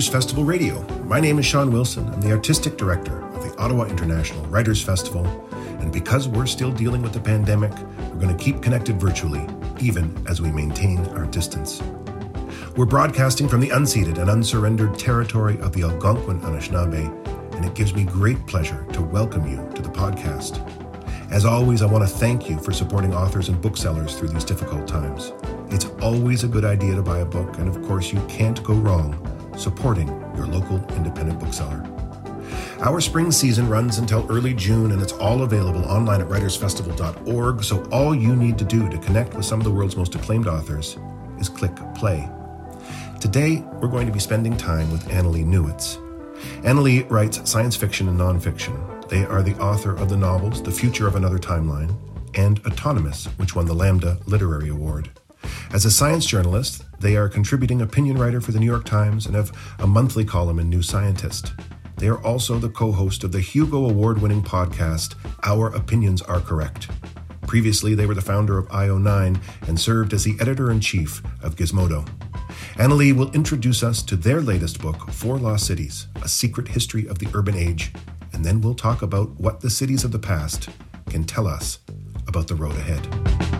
Writers Festival Radio. My name is Sean Wilson. I'm the artistic director of the Ottawa International Writers Festival. And because we're still dealing with the pandemic, we're going to keep connected virtually, even as we maintain our distance. We're broadcasting from the unceded and unsurrendered territory of the Algonquin Anishinaabe, and it gives me great pleasure to welcome you to the podcast. As always, I want to thank you for supporting authors and booksellers through these difficult times. It's always a good idea to buy a book, and of course, you can't go wrong supporting your local independent bookseller. Our spring season runs until early June, and it's all available online at writersfestival.org. So, all you need to do to connect with some of the world's most acclaimed authors is click play. Today, we're going to be spending time with Annalee Newitz. Annalee writes science fiction and nonfiction. They are the author of the novels The Future of Another Timeline and Autonomous, which won the Lambda Literary Award. As a science journalist, they are a contributing opinion writer for the New York Times and have a monthly column in New Scientist. They are also the co host of the Hugo Award winning podcast, Our Opinions Are Correct. Previously, they were the founder of IO9 and served as the editor in chief of Gizmodo. Annalee will introduce us to their latest book, Four Lost Cities A Secret History of the Urban Age, and then we'll talk about what the cities of the past can tell us about the road ahead.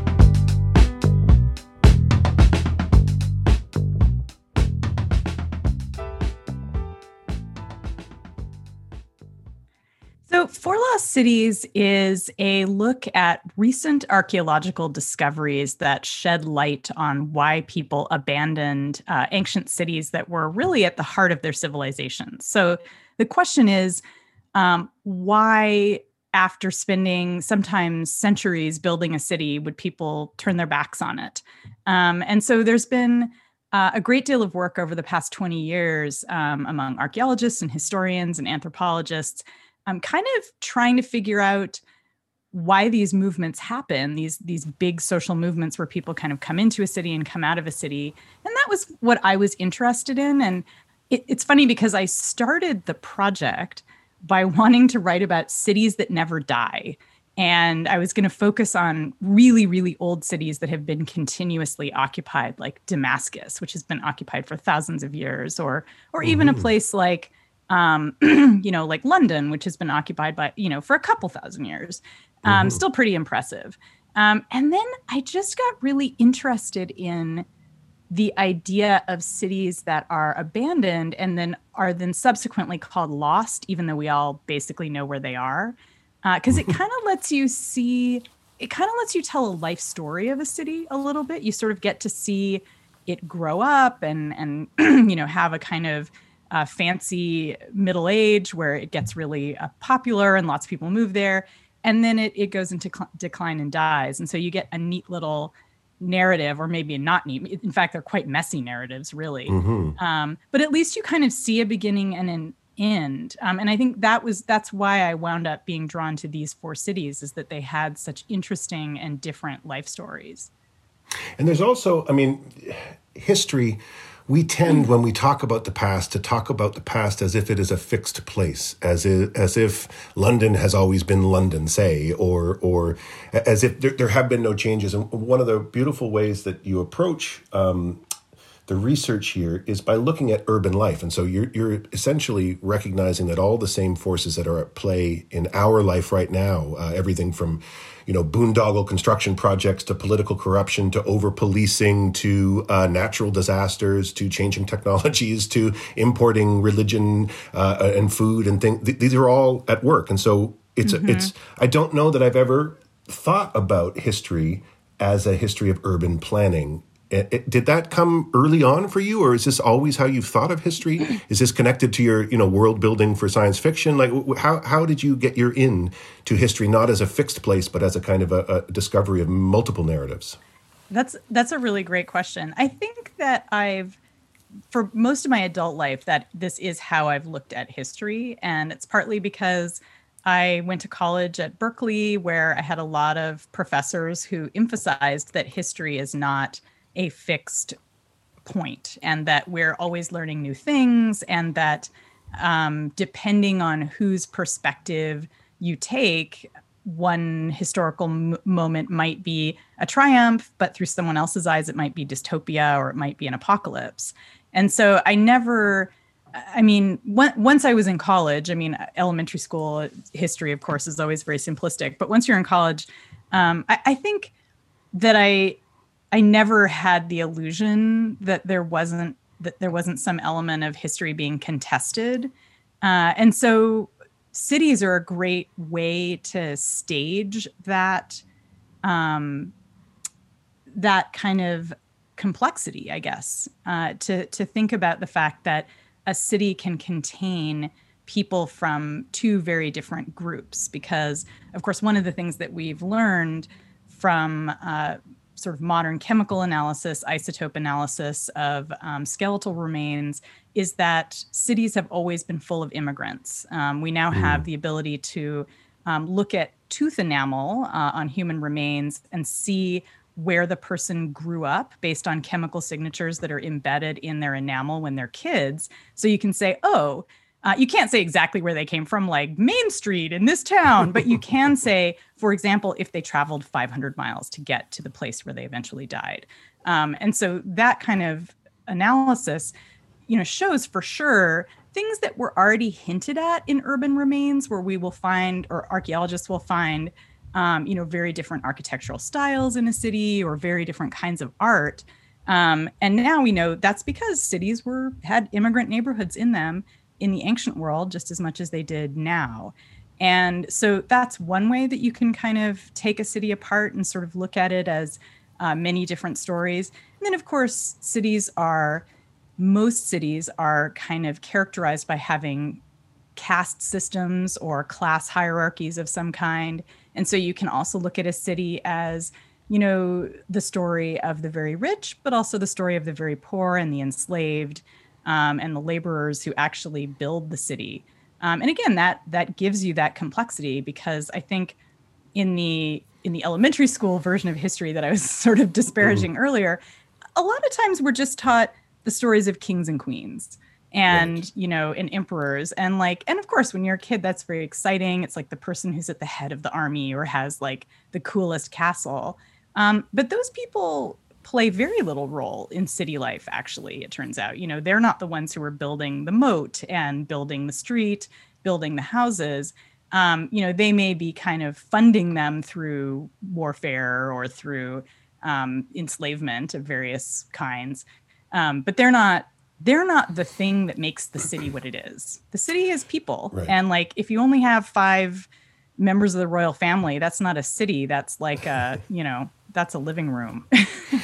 Lost Cities is a look at recent archaeological discoveries that shed light on why people abandoned uh, ancient cities that were really at the heart of their civilizations. So, the question is um, why, after spending sometimes centuries building a city, would people turn their backs on it? Um, and so, there's been uh, a great deal of work over the past 20 years um, among archaeologists and historians and anthropologists I'm kind of trying to figure out why these movements happen these these big social movements where people kind of come into a city and come out of a city. And that was what i was interested in. And it, it's funny because i started the project by wanting to write about cities that never die. And i was going to focus on really really old cities that have been continuously occupied like damascus which has been occupied for thousands of years or or even mm-hmm. a place like um, you know, like London, which has been occupied by, you know, for a couple thousand years. Um, mm-hmm. Still pretty impressive. Um, and then I just got really interested in the idea of cities that are abandoned and then are then subsequently called lost, even though we all basically know where they are. Because uh, it kind of lets you see, it kind of lets you tell a life story of a city a little bit. You sort of get to see it grow up and and you know have a kind of uh, fancy middle age where it gets really uh, popular and lots of people move there. And then it, it goes into cl- decline and dies. And so you get a neat little narrative, or maybe not neat. In fact, they're quite messy narratives, really. Mm-hmm. Um, but at least you kind of see a beginning and an end. Um, and I think that was that's why I wound up being drawn to these four cities is that they had such interesting and different life stories. And there's also, I mean, history we tend when we talk about the past to talk about the past as if it is a fixed place as if, as if london has always been london say or or as if there, there have been no changes. And one of the beautiful ways that you approach um, the research here is by looking at urban life. And so you're, you're essentially recognizing that all the same forces that are at play in our life right now, uh, everything from, you know, boondoggle construction projects to political corruption to over policing to uh, natural disasters to changing technologies to importing religion uh, and food and things. Th- these are all at work. And so it's, mm-hmm. it's, I don't know that I've ever thought about history as a history of urban planning it, it, did that come early on for you, or is this always how you've thought of history? Is this connected to your, you know, world building for science fiction? Like, how how did you get your in to history, not as a fixed place, but as a kind of a, a discovery of multiple narratives? That's that's a really great question. I think that I've for most of my adult life that this is how I've looked at history, and it's partly because I went to college at Berkeley, where I had a lot of professors who emphasized that history is not a fixed point and that we're always learning new things and that um, depending on whose perspective you take one historical m- moment might be a triumph but through someone else's eyes it might be dystopia or it might be an apocalypse and so i never I mean, once I was in college, I mean, elementary school history, of course, is always very simplistic. But once you're in college, um, I, I think that I I never had the illusion that there wasn't that there wasn't some element of history being contested, uh, and so cities are a great way to stage that um, that kind of complexity, I guess, uh, to to think about the fact that a city can contain people from two very different groups. Because, of course, one of the things that we've learned from uh, sort of modern chemical analysis, isotope analysis of um, skeletal remains is that cities have always been full of immigrants. Um, we now have mm. the ability to um, look at tooth enamel uh, on human remains and see where the person grew up based on chemical signatures that are embedded in their enamel when they're kids. So you can say, oh, uh, you can't say exactly where they came from, like Main Street in this town, but you can say, for example, if they traveled 500 miles to get to the place where they eventually died. Um, and so that kind of analysis, you know, shows for sure things that were already hinted at in urban remains, where we will find, or archaeologists will find, um, you know, very different architectural styles in a city or very different kinds of art. Um, and now we know that's because cities were had immigrant neighborhoods in them in the ancient world just as much as they did now. And so that's one way that you can kind of take a city apart and sort of look at it as uh, many different stories. And then, of course, cities are, most cities are kind of characterized by having caste systems or class hierarchies of some kind. And so you can also look at a city as, you know, the story of the very rich, but also the story of the very poor and the enslaved um, and the laborers who actually build the city. Um, and again, that that gives you that complexity because I think in the in the elementary school version of history that I was sort of disparaging mm-hmm. earlier, a lot of times we're just taught the stories of kings and queens and right. you know and emperors and like and of course when you're a kid that's very exciting it's like the person who's at the head of the army or has like the coolest castle um, but those people play very little role in city life actually it turns out you know they're not the ones who are building the moat and building the street building the houses um, you know they may be kind of funding them through warfare or through um, enslavement of various kinds um, but they're not they're not the thing that makes the city what it is. The city is people. Right. And like if you only have five members of the royal family, that's not a city. That's like a, you know, that's a living room.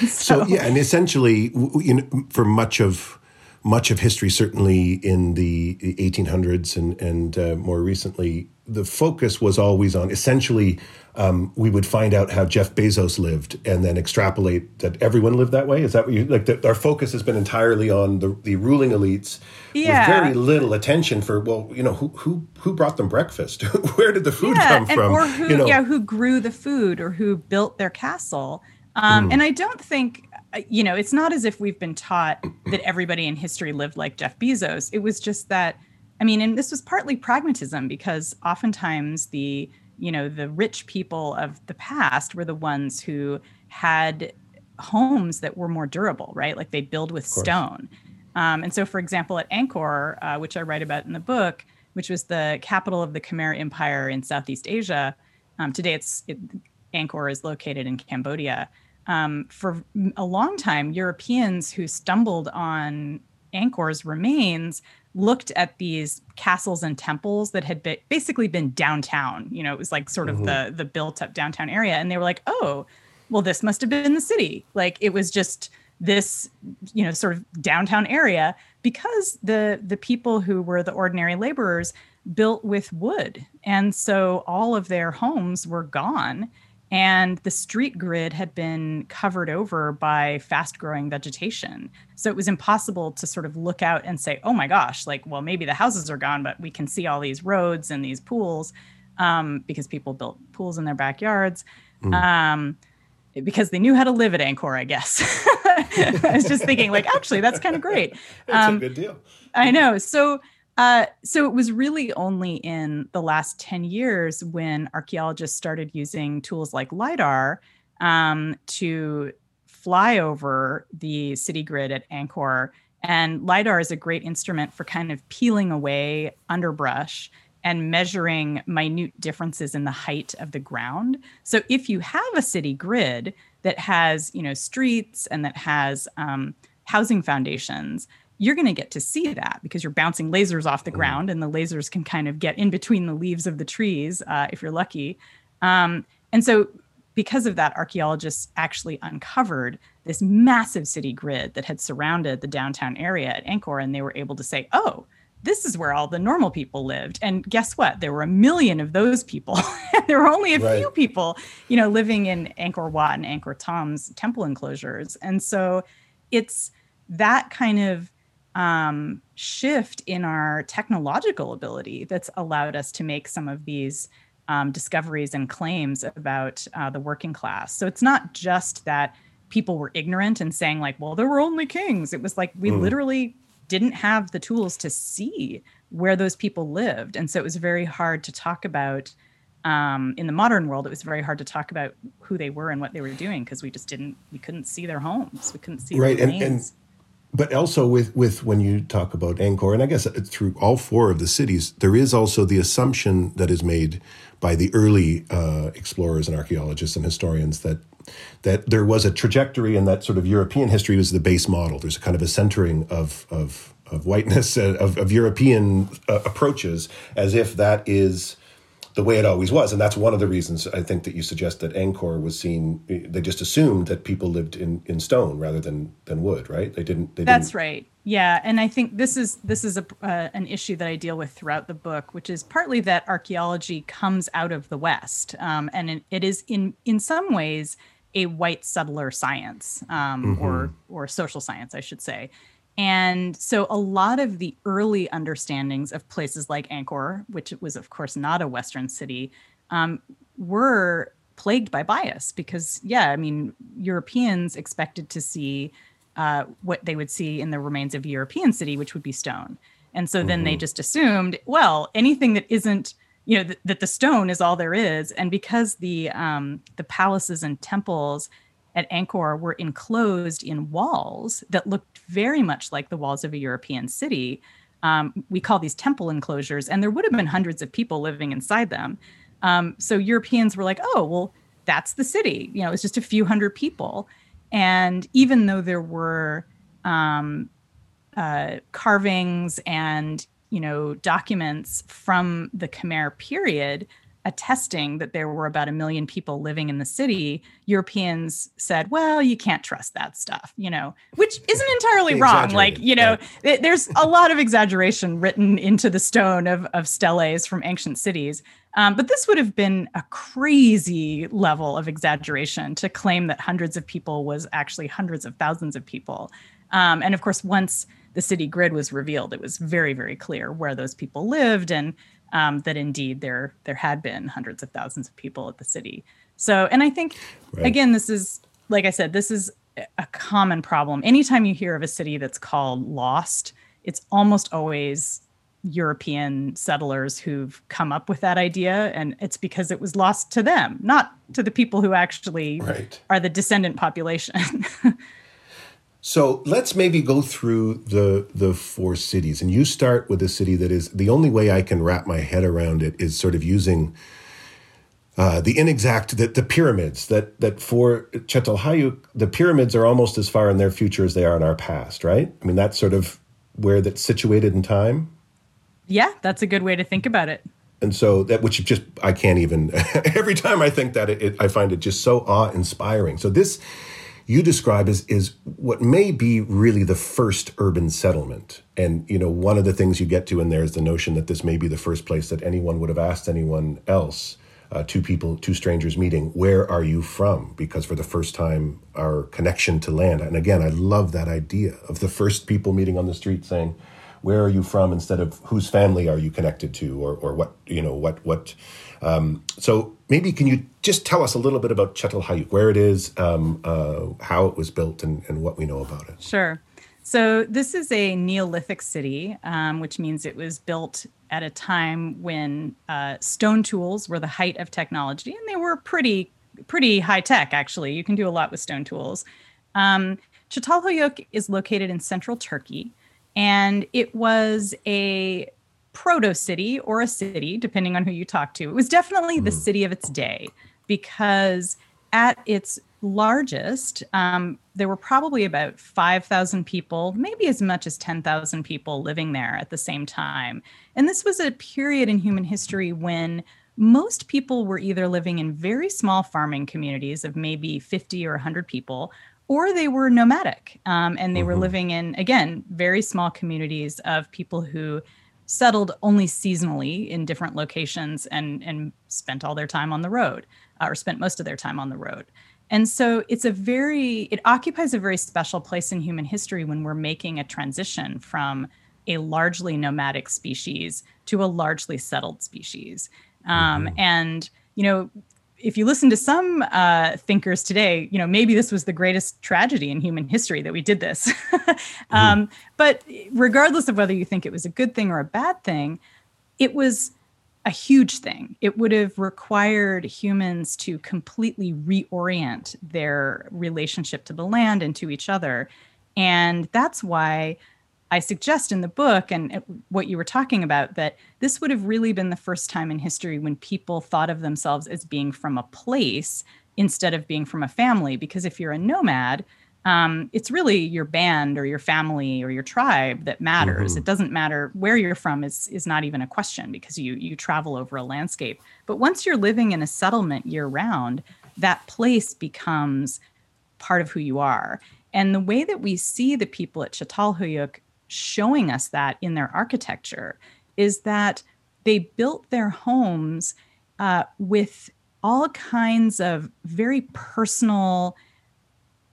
so, so, yeah, and essentially you know, for much of much of history, certainly in the 1800s and and uh, more recently, the focus was always on essentially um, we would find out how Jeff Bezos lived and then extrapolate that everyone lived that way. Is that what you like? The, our focus has been entirely on the, the ruling elites, yeah. with very little attention for well, you know, who who who brought them breakfast? Where did the food yeah, come from? Or who, you know? yeah, who grew the food or who built their castle? Um, mm. And I don't think you know, it's not as if we've been taught that everybody in history lived like Jeff Bezos. It was just that, I mean, and this was partly pragmatism because oftentimes the you know the rich people of the past were the ones who had homes that were more durable right? Like they build with stone. Um, and so for example at angkor uh, which i write about in the book which was the capital of the khmer empire in southeast asia um, today it's it, angkor is located in cambodia um, for a long time europeans who stumbled on angkor's remains looked at these castles and temples that had been, basically been downtown. You know, it was like sort of mm-hmm. the the built up downtown area, and they were like, "Oh, well, this must have been the city." Like it was just this, you know, sort of downtown area because the the people who were the ordinary laborers built with wood, and so all of their homes were gone and the street grid had been covered over by fast growing vegetation. So it was impossible to sort of look out and say, oh my gosh, like, well, maybe the houses are gone, but we can see all these roads and these pools um, because people built pools in their backyards. Mm. Um, because they knew how to live at Angkor, I guess. I was just thinking, like, actually, that's kind of great. That's um, a good deal. I know. So uh, so it was really only in the last 10 years when archaeologists started using tools like LIDAR um, to fly over the city grid at Angkor And LIDAR is a great instrument for kind of peeling away underbrush and measuring minute differences in the height of the ground. So if you have a city grid that has, you know, streets and that has um, housing foundations, you're going to get to see that because you're bouncing lasers off the mm. ground and the lasers can kind of get in between the leaves of the trees uh, if you're lucky. Um, and so because of that, archaeologists actually uncovered this massive city grid that had surrounded the downtown area at Angkor, and they were able to say, oh, this is where all the normal people lived. And guess what? There were a million of those people. there were only a right. few people, you know, living in Angkor Wat and Angkor Thom's temple enclosures. And so it's that kind of um, shift in our technological ability that's allowed us to make some of these um, discoveries and claims about uh, the working class. So it's not just that people were ignorant and saying, like, well, there were only kings. It was like we mm. literally didn't have the tools to see where those people lived. And so it was very hard to talk about. Um, in the modern world, it was very hard to talk about who they were and what they were doing because we just didn't, we couldn't see their homes, we couldn't see right. and, and but also with with when you talk about Angkor, and I guess through all four of the cities, there is also the assumption that is made by the early uh, explorers and archaeologists and historians that that there was a trajectory and that sort of European history was the base model. There's a kind of a centering of of of whiteness uh, of, of European uh, approaches as if that is the way it always was. And that's one of the reasons I think that you suggest that Angkor was seen. They just assumed that people lived in, in stone rather than than wood, right? They didn't. They that's didn't. right. Yeah, and I think this is this is a uh, an issue that I deal with throughout the book, which is partly that archaeology comes out of the West, um, and it is in in some ways a white settler science um, mm-hmm. or or social science, I should say. And so a lot of the early understandings of places like Angkor, which was, of course, not a Western city, um, were plagued by bias because, yeah, I mean, Europeans expected to see uh, what they would see in the remains of a European city, which would be stone. And so then mm-hmm. they just assumed, well, anything that isn't, you know, th- that the stone is all there is. And because the um, the palaces and temples at Angkor were enclosed in walls that looked very much like the walls of a European city. Um, we call these temple enclosures, and there would have been hundreds of people living inside them. Um, so Europeans were like, oh, well, that's the city. You know, it's just a few hundred people. And even though there were um, uh, carvings and you know documents from the Khmer period attesting that there were about a million people living in the city, Europeans said, well, you can't trust that stuff, you know, which isn't entirely wrong. Like, you know, right. there's a lot of exaggeration written into the stone of, of steles from ancient cities. Um, but this would have been a crazy level of exaggeration to claim that hundreds of people was actually hundreds of thousands of people. Um, and of course, once the city grid was revealed, it was very, very clear where those people lived and um, that indeed there there had been hundreds of thousands of people at the city. So, and I think right. again, this is like I said, this is a common problem. Anytime you hear of a city that's called lost, it's almost always European settlers who've come up with that idea, and it's because it was lost to them, not to the people who actually right. are the descendant population. So let's maybe go through the the four cities, and you start with a city that is the only way I can wrap my head around it is sort of using uh, the inexact that the pyramids that that for Çatalhöyük the pyramids are almost as far in their future as they are in our past, right? I mean that's sort of where that's situated in time. Yeah, that's a good way to think about it. And so that which just I can't even every time I think that it, it I find it just so awe inspiring. So this you describe as is what may be really the first urban settlement. And you know, one of the things you get to in there is the notion that this may be the first place that anyone would have asked anyone else. Uh, two people, two strangers meeting. Where are you from? Because for the first time, our connection to land. And again, I love that idea of the first people meeting on the street saying, "Where are you from?" instead of "Whose family are you connected to?" or or what you know what what. Um, so maybe can you just tell us a little bit about Çatalhöyük, where it is, um, uh, how it was built, and, and, what we know about it? Sure. So this is a Neolithic city, um, which means it was built at a time when uh, stone tools were the height of technology, and they were pretty pretty high tech. Actually, you can do a lot with stone tools. Um, Çatalhöyük is located in central Turkey, and it was a proto city or a city, depending on who you talk to. It was definitely the hmm. city of its day because at its largest, um, there were probably about 5,000 people, maybe as much as 10,000 people living there at the same time. And this was a period in human history when most people were either living in very small farming communities of maybe 50 or 100 people, or they were nomadic um, and they mm-hmm. were living in, again, very small communities of people who settled only seasonally in different locations and, and spent all their time on the road uh, or spent most of their time on the road. And so it's a very, it occupies a very special place in human history when we're making a transition from a largely nomadic species to a largely settled species. Um, mm-hmm. And, you know, if you listen to some uh, thinkers today, you know, maybe this was the greatest tragedy in human history that we did this. um, mm-hmm. But regardless of whether you think it was a good thing or a bad thing, it was a huge thing. It would have required humans to completely reorient their relationship to the land and to each other. And that's why I suggest in the book and what you were talking about that this would have really been the first time in history when people thought of themselves as being from a place instead of being from a family. Because if you're a nomad, um, it's really your band or your family or your tribe that matters. Mm-hmm. It doesn't matter where you're from is is not even a question because you you travel over a landscape. But once you're living in a settlement year round, that place becomes part of who you are. And the way that we see the people at Çatalhöyük showing us that in their architecture is that they built their homes uh, with all kinds of very personal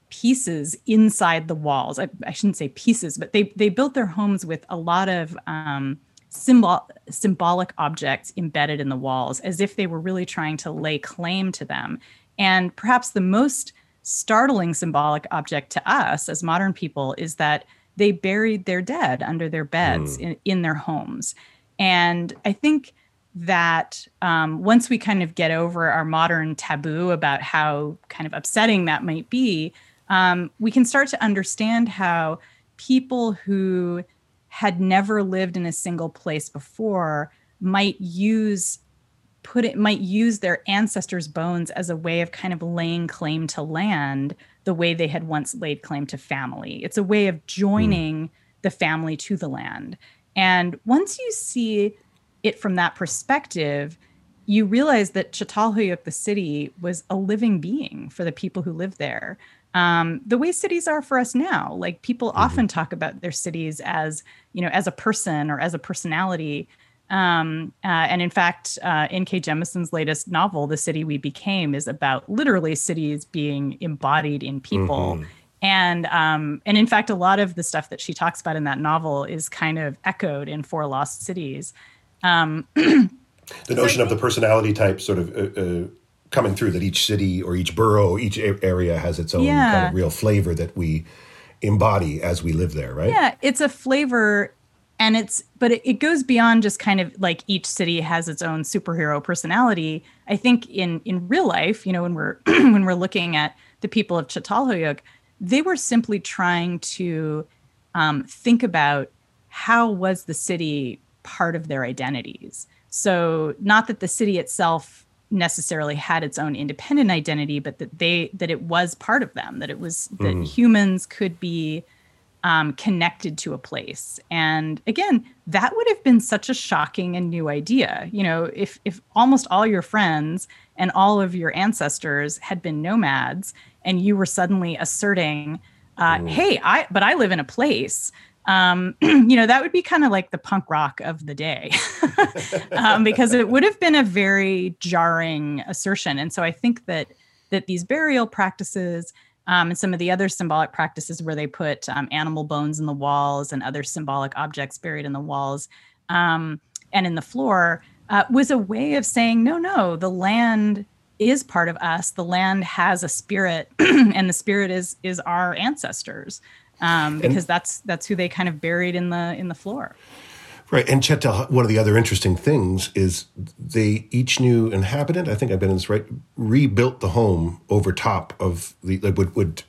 pieces inside the walls. I, I, shouldn't say pieces, but they they built their homes with a lot of um, symbol symbolic objects embedded in the walls, as if they were really trying to lay claim to them. And perhaps the most startling symbolic object to us as modern people is that they buried their dead under their beds mm. in, in their homes. And I think that um, once we kind of get over our modern taboo about how kind of upsetting that might be, um, we can start to understand how people who had never lived in a single place before might use put it might use their ancestors bones as a way of kind of laying claim to land the way they had once laid claim to family it's a way of joining mm. the family to the land and once you see it from that perspective you realize that Çatalhöyük, the city, was a living being for the people who lived there um, the way cities are for us now. Like people mm-hmm. often talk about their cities as, you know, as a person or as a personality. Um, uh, and in fact, uh, N.K. Jemisin's latest novel, The City We Became, is about literally cities being embodied in people. Mm-hmm. And um, and in fact, a lot of the stuff that she talks about in that novel is kind of echoed in Four Lost Cities. Um, the notion of the personality type sort of uh, uh coming through that each city or each borough, each area has its own yeah. kind of real flavor that we embody as we live there, right? Yeah, it's a flavor and it's but it, it goes beyond just kind of like each city has its own superhero personality. I think in in real life, you know, when we're when we're looking at the people of Çatalhöyük, they were simply trying to um, think about how was the city part of their identities. So not that the city itself necessarily had its own independent identity, but that they that it was part of them, that it was that mm. humans could be um, connected to a place. And again, that would have been such a shocking and new idea. You know, if if almost all your friends and all of your ancestors had been nomads, and you were suddenly asserting, uh, mm. "Hey, I but I live in a place." um, you know, that would be kind of like the punk rock of the day, um, because it would have been a very jarring assertion. And so I think that that these burial practices um, and some of the other symbolic practices where they put um, animal bones in the walls and other symbolic objects buried in the walls um, and in the floor uh, was a way of saying, no, no, the land is part of us. The land has a spirit, and the spirit is is our ancestors um, because and, that's that's who they kind of buried in the in the floor. Right, and Chet, one of the other interesting things is they each new inhabitant. I think I've been in this right. Rebuilt the home over top of the like would would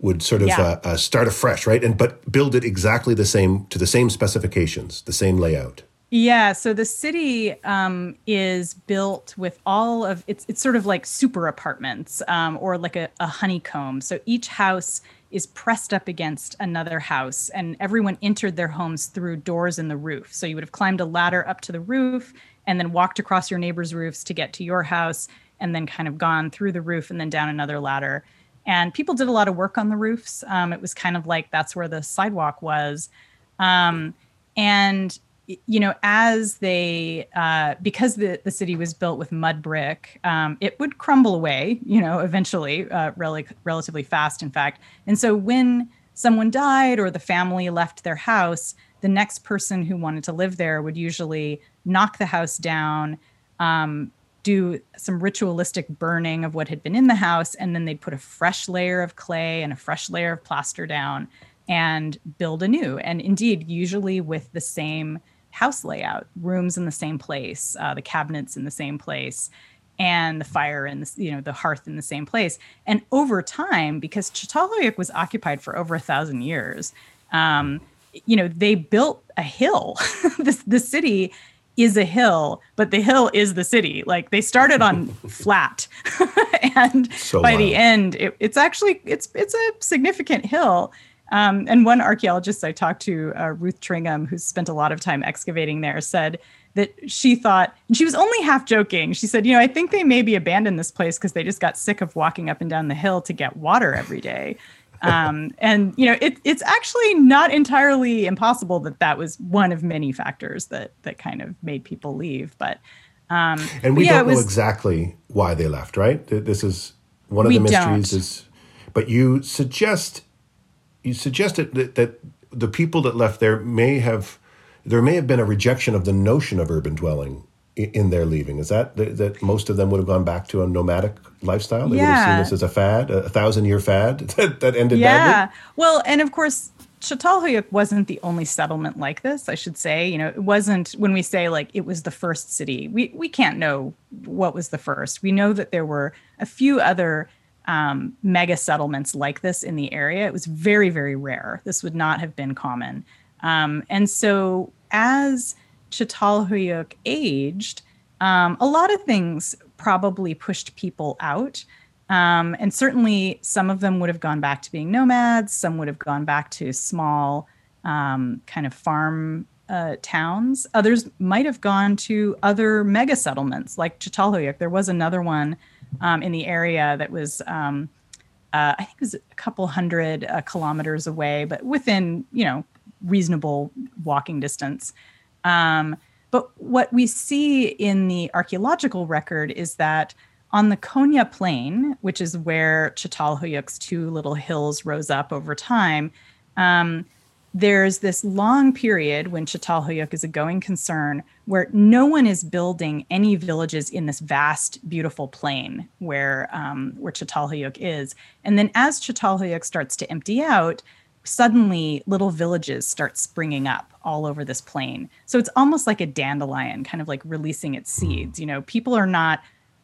would sort of yeah. uh, uh, start afresh, right? And but build it exactly the same to the same specifications, the same layout. Yeah, so the city um, is built with all of it's it's sort of like super apartments um, or like a, a honeycomb. So each house is pressed up against another house, and everyone entered their homes through doors in the roof. So you would have climbed a ladder up to the roof and then walked across your neighbor's roofs to get to your house, and then kind of gone through the roof and then down another ladder. And people did a lot of work on the roofs. Um, it was kind of like that's where the sidewalk was. Um, and you know, as they, uh, because the, the city was built with mud brick, um, it would crumble away, you know, eventually, uh, rel- relatively fast, in fact. And so when someone died or the family left their house, the next person who wanted to live there would usually knock the house down, um, do some ritualistic burning of what had been in the house, and then they'd put a fresh layer of clay and a fresh layer of plaster down and build anew. And indeed, usually with the same house layout, rooms in the same place, uh, the cabinets in the same place, and the fire and the, you know the hearth in the same place. And over time, because Çatalhöyük was occupied for over a thousand years, um, you know they built a hill. the, the city is a hill, but the hill is the city. Like they started on flat, and so by wild. the end, it, it's actually it's it's a significant hill. Um, and one archaeologist I talked to, uh, Ruth Tringham, who spent a lot of time excavating there, said that she thought, and she was only half joking. She said, You know, I think they maybe abandoned this place because they just got sick of walking up and down the hill to get water every day. Um, and, you know, it, it's actually not entirely impossible that that was one of many factors that, that kind of made people leave. But, um, and we yeah, don't was, know exactly why they left, right? This is one of the mysteries. Don't. Is, but you suggest you suggested that, that the people that left there may have there may have been a rejection of the notion of urban dwelling in their leaving. Is that that most of them would have gone back to a nomadic lifestyle? They yeah. would have seen this as a fad, a thousand year fad that, that ended yeah. badly. Well, and of course, Çatalhöyük wasn't the only settlement like this. I should say, you know, it wasn't when we say like it was the first city. We we can't know what was the first. We know that there were a few other um, mega settlements like this in the area. It was very, very rare. This would not have been common. Um, and so as Çatalhöyük aged, um, a lot of things probably pushed people out. Um, and certainly some of them would have gone back to being nomads, some would have gone back to small um, kind of farm uh, towns. Others might have gone to other mega settlements like Çatalhöyük. There was another one um, in the area that was, um, uh, I think it was a couple hundred uh, kilometers away, but within, you know, reasonable walking distance. Um, but what we see in the archaeological record is that on the Konya Plain, which is where Çatalhöyük's two little hills rose up over time, um, there's this long period when Çatalhöyük is a going concern where no one is building any villages in this vast, beautiful plain where um, where Çatalhöyük is. And then as Çatalhöyük starts to empty out, suddenly little villages start springing up all over this plain. So it's almost like a dandelion, kind of like releasing its seeds. You know, people are not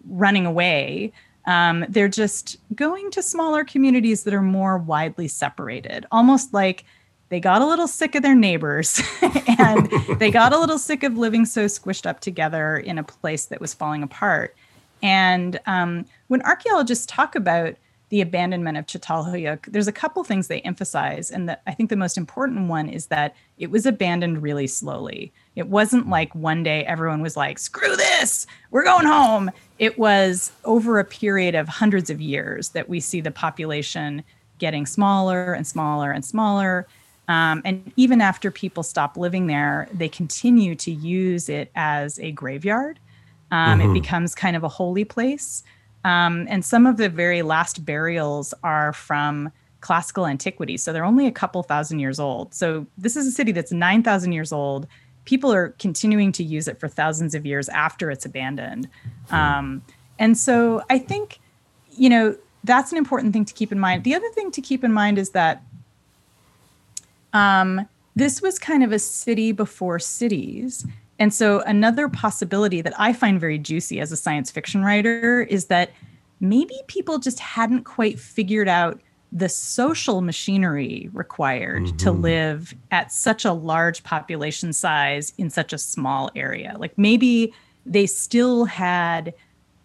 running away. Um, they're just going to smaller communities that are more widely separated, almost like they got a little sick of their neighbors and they got a little sick of living so squished up together in a place that was falling apart. And um, when archaeologists talk about the abandonment of Çatalhöyük, there's a couple things they emphasize. And the, I think the most important one is that it was abandoned really slowly. It wasn't like one day everyone was like, screw this, we're going home. It was over a period of hundreds of years that we see the population getting smaller and smaller and smaller um, and even after people stop living there, they continue to use it as a graveyard. Um, mm-hmm. It becomes kind of a holy place. Um, and some of the very last burials are from classical antiquity. So they're only a couple thousand years old. So this is a city that's 9,000 years old. People are continuing to use it for thousands of years after it's abandoned. Um, and so I think, you know, that's an important thing to keep in mind. The other thing to keep in mind is that um, this was kind of a city before cities. And so, another possibility that I find very juicy as a science fiction writer is that maybe people just hadn't quite figured out the social machinery required mm-hmm. to live at such a large population size in such a small area. Like maybe they still had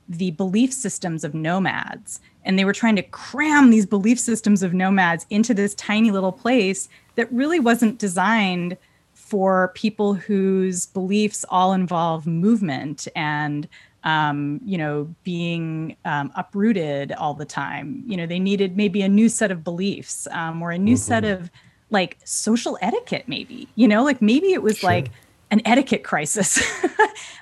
the belief systems of nomads and they were trying to cram these belief systems of nomads into this tiny little place that really wasn't designed for people whose beliefs all involve movement and um, you know, being um, uprooted all the time. You know, they needed maybe a new set of beliefs um, or a new mm-hmm. set of like social etiquette, maybe, you know, like maybe it was sure. like an etiquette crisis.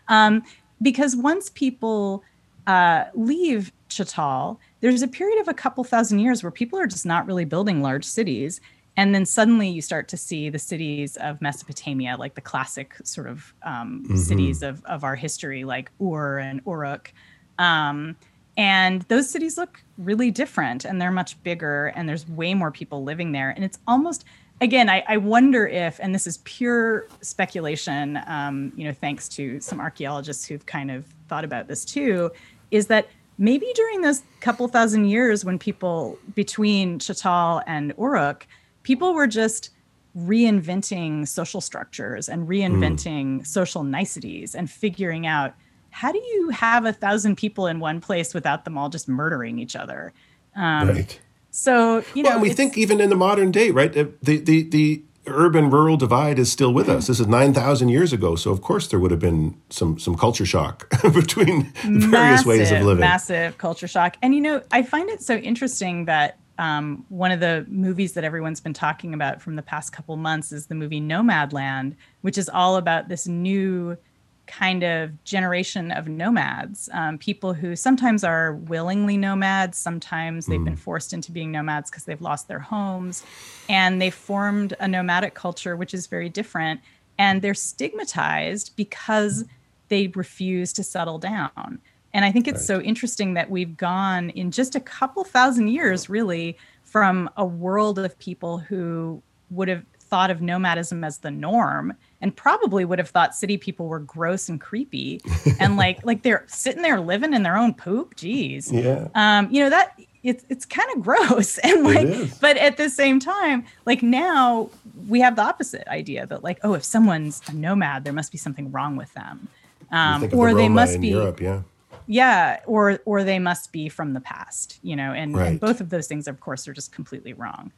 Um, because once people uh, leave Chatal, there's a period of a couple thousand years where people are just not really building large cities and then suddenly you start to see the cities of Mesopotamia, like the classic sort of um, mm-hmm. cities of, of our history, like Ur and Uruk. Um, and those cities look really different and they're much bigger and there's way more people living there. And it's almost, again, I, I wonder if, and this is pure speculation, um, you know, thanks to some archaeologists who've kind of thought about this too, is that maybe during those couple thousand years when people between Chatal and Uruk, people were just reinventing social structures and reinventing mm. social niceties and figuring out how do you have a thousand people in one place without them all just murdering each other? Um, right. so you know well, we think even in the modern day right the the the urban rural divide is still with us. This is 9000 years ago so of course there would have been some some culture shock between various massive, ways of living. massive culture shock. And you know i find it so interesting that um, one of the movies that everyone's been talking about from the past couple months is the movie Nomadland, which is all about this new kind of generation of nomads, um, people who sometimes are willingly nomads, sometimes they've mm. been forced into being nomads because they've lost their homes, and they formed a nomadic culture which is very different, and they're stigmatized because they refuse to settle down. And I think it's right. so interesting that we've gone in just a couple thousand years, really, from a world of people who would have thought of nomadism as the norm and probably would have thought city people were gross and creepy and like like they're sitting there living in their own poop? Geez. Yeah. Um you know that it's it's kind of gross and like but at the same time like now we have the opposite idea that like oh if someone's a nomad there must be something wrong with them. Um, or the they must be Europe, yeah yeah or or they must be from the past you know and, right. and both of those things of course are just completely wrong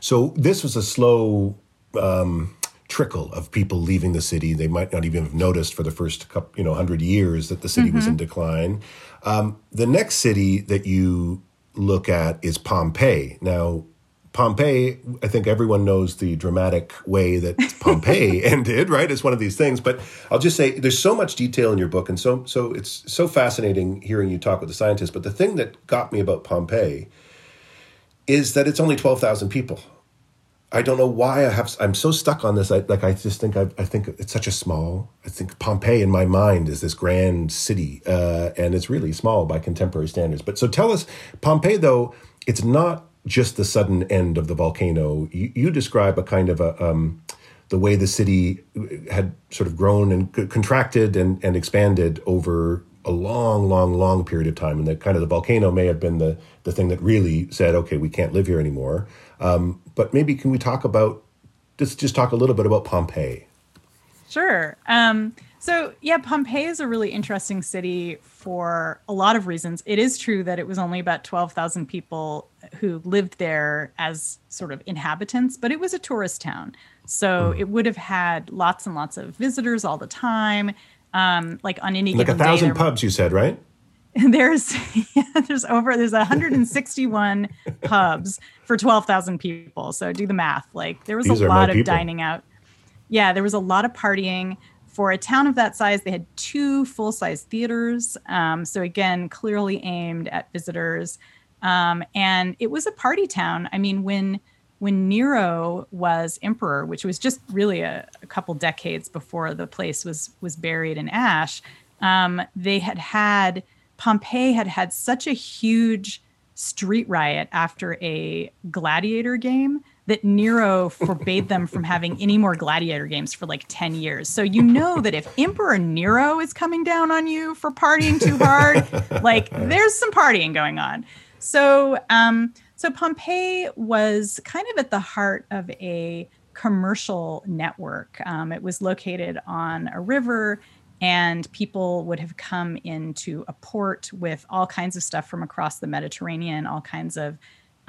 so this was a slow um, trickle of people leaving the city they might not even have noticed for the first couple you know 100 years that the city mm-hmm. was in mm-hmm. decline um, the next city that you look at is pompeii now Pompeii, I think everyone knows the dramatic way that Pompeii ended, right? It's one of these things. But I'll just say there's so much detail in your book, and so so it's so fascinating hearing you talk with the scientists. But the thing that got me about Pompeii is that it's only twelve thousand people. I don't know why I have. I'm so stuck on this. I like. I just think. I, I think it's such a small. I think Pompeii in my mind is this grand city, uh, and it's really small by contemporary standards. But so tell us, Pompeii though, it's not just the sudden end of the volcano. You, you describe a kind of a um, the way the city had sort of grown and contracted and, and expanded over a long, long, long period of time, and that kind of the volcano may have been the the thing that really said, okay, we can't live here anymore. Um, but maybe can we talk about just just talk a little bit about Pompeii? Sure. Um, so, yeah, Pompeii is a really interesting city for a lot of reasons. It is true that it was only about 12,000 people who lived there as sort of inhabitants, but it was a tourist town. So, mm. it would have had lots and lots of visitors all the time. Um, like on any like a thousand day, pubs, you said, right? There's yeah, there's over there's 161 pubs for 12,000 people. So do the math. Like there was These a lot of people. dining out. Yeah, there was a lot of partying for a town of that size, they had two full size theaters. Um, so, again, clearly aimed at visitors. Um, and it was a party town. I mean, when when Nero was emperor, which was just really a, a couple decades before the place was was buried in ash, um, they had had Pompeii had had such a huge street riot after a gladiator game that Nero forbade them from having any more gladiator games for like 10 years. So you know that if Emperor Nero is coming down on you for partying too hard, like there's some partying going on. So um So Pompeii was kind of at the heart of a commercial network. Um, it was located on a river, and people would have come into a port with all kinds of stuff from across the Mediterranean, all kinds of,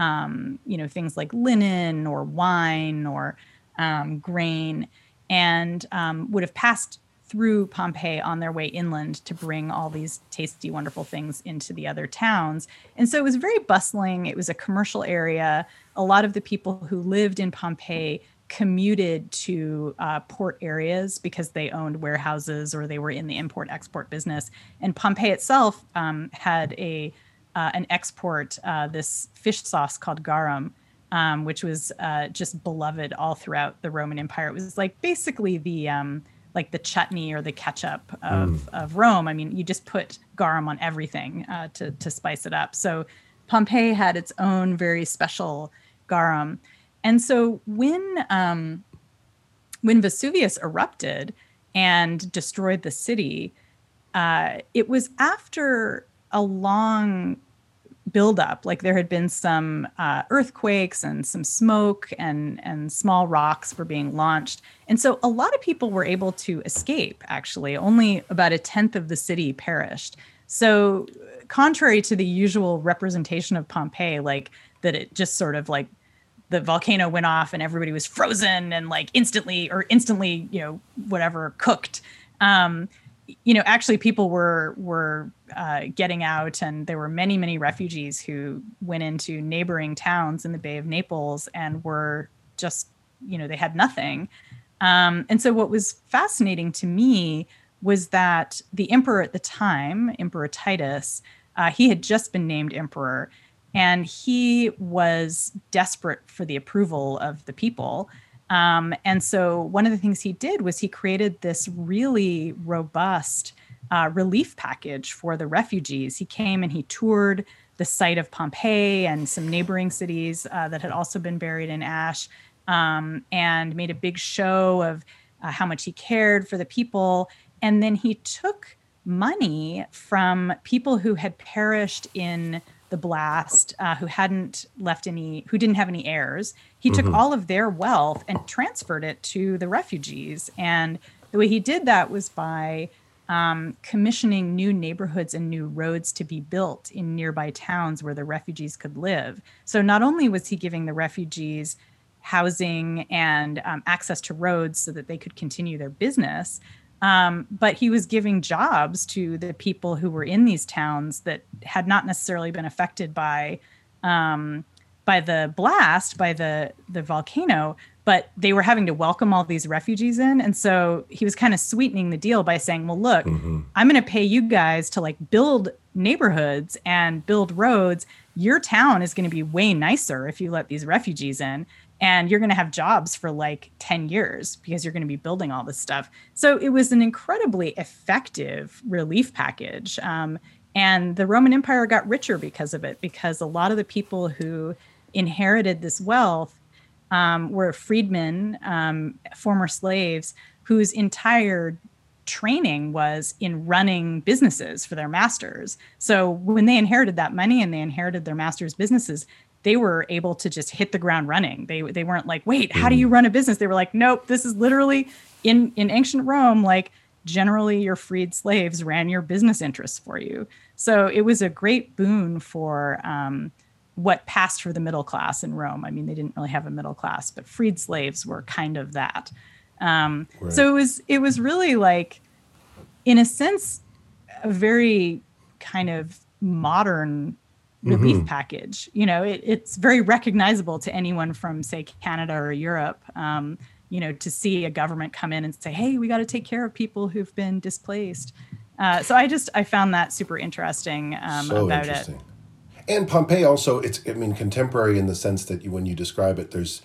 um, you know, things like linen or wine or um, grain, and um, would have passed through Pompeii on their way inland to bring all these tasty, wonderful things into the other towns. And so it was very bustling. It was a commercial area. A lot of the people who lived in Pompeii commuted to uh, port areas because they owned warehouses or they were in the import export business. And Pompeii itself um, had a uh, an export uh, this fish sauce called garum. Um, which was uh, just beloved all throughout the Roman Empire. It was like basically the um, like the chutney or the ketchup of, mm. of Rome. I mean, you just put garum on everything uh, to to spice it up. So Pompeii had its own very special garum, and so when um, when Vesuvius erupted and destroyed the city, uh, it was after a long buildup. Like there had been some uh, earthquakes and some smoke and and small rocks were being launched, and so a lot of people were able to escape. Actually, only about a tenth of the city perished. So, contrary to the usual representation of Pompeii, like that it just sort of like the volcano went off and everybody was frozen and like instantly or instantly you know whatever cooked um, you know, actually people were were uh, getting out, and there were many many refugees who went into neighboring towns in the Bay of Naples and were just you know they had nothing. Um, and so what was fascinating to me was that the emperor at the time, Emperor Titus, uh, he had just been named emperor, and he was desperate for the approval of the people. Um, and so one of the things he did was he created this really robust uh, relief package for the refugees. He came and he toured the site of Pompeii and some neighboring cities uh, that had also been buried in ash um, and made a big show of uh, how much he cared for the people. And then he took money from people who had perished in the blast, uh, who hadn't left any, who didn't have any heirs. He mm-hmm. took all of their wealth and transferred it to the refugees. And the way he did that was by um, commissioning new neighborhoods and new roads to be built in nearby towns where the refugees could live. So not only was he giving the refugees housing and um, access to roads so that they could continue their business, um, but he was giving jobs to the people who were in these towns that had not necessarily been affected by um, by the blast, by the the volcano, but they were having to welcome all these refugees in, and so he was kind of sweetening the deal by saying, "Well, look, mm-hmm. I'm going to pay you guys to like build neighborhoods and build roads. Your town is going to be way nicer if you let these refugees in." And you're going to have jobs for like 10 years because you're going to be building all this stuff. So it was an incredibly effective relief package. Um, and the Roman Empire got richer because of it, because a lot of the people who inherited this wealth um, were freedmen, um, former slaves, whose entire training was in running businesses for their masters. So when they inherited that money and they inherited their masters' businesses, they were able to just hit the ground running. They they weren't like, wait, how do you mm. run a business? They were like, nope, this is literally in in ancient Rome, like generally your freed slaves ran your business interests for you. So it was a great boon for um, what passed for the middle class in Rome. I mean, they didn't really have a middle class, but freed slaves were kind of that. Um, right. So it was it was really like, in a sense, a very kind of modern relief mm-hmm. package. You know, it, it's very recognizable to anyone from, say, Canada or Europe. Um, you know, to see a government come in and say, "Hey, we got to take care of people who've been displaced." Uh, so I just I found that super interesting um, so about interesting. it. And Pompeii also, it's I mean contemporary in the sense that you, when you describe it, there's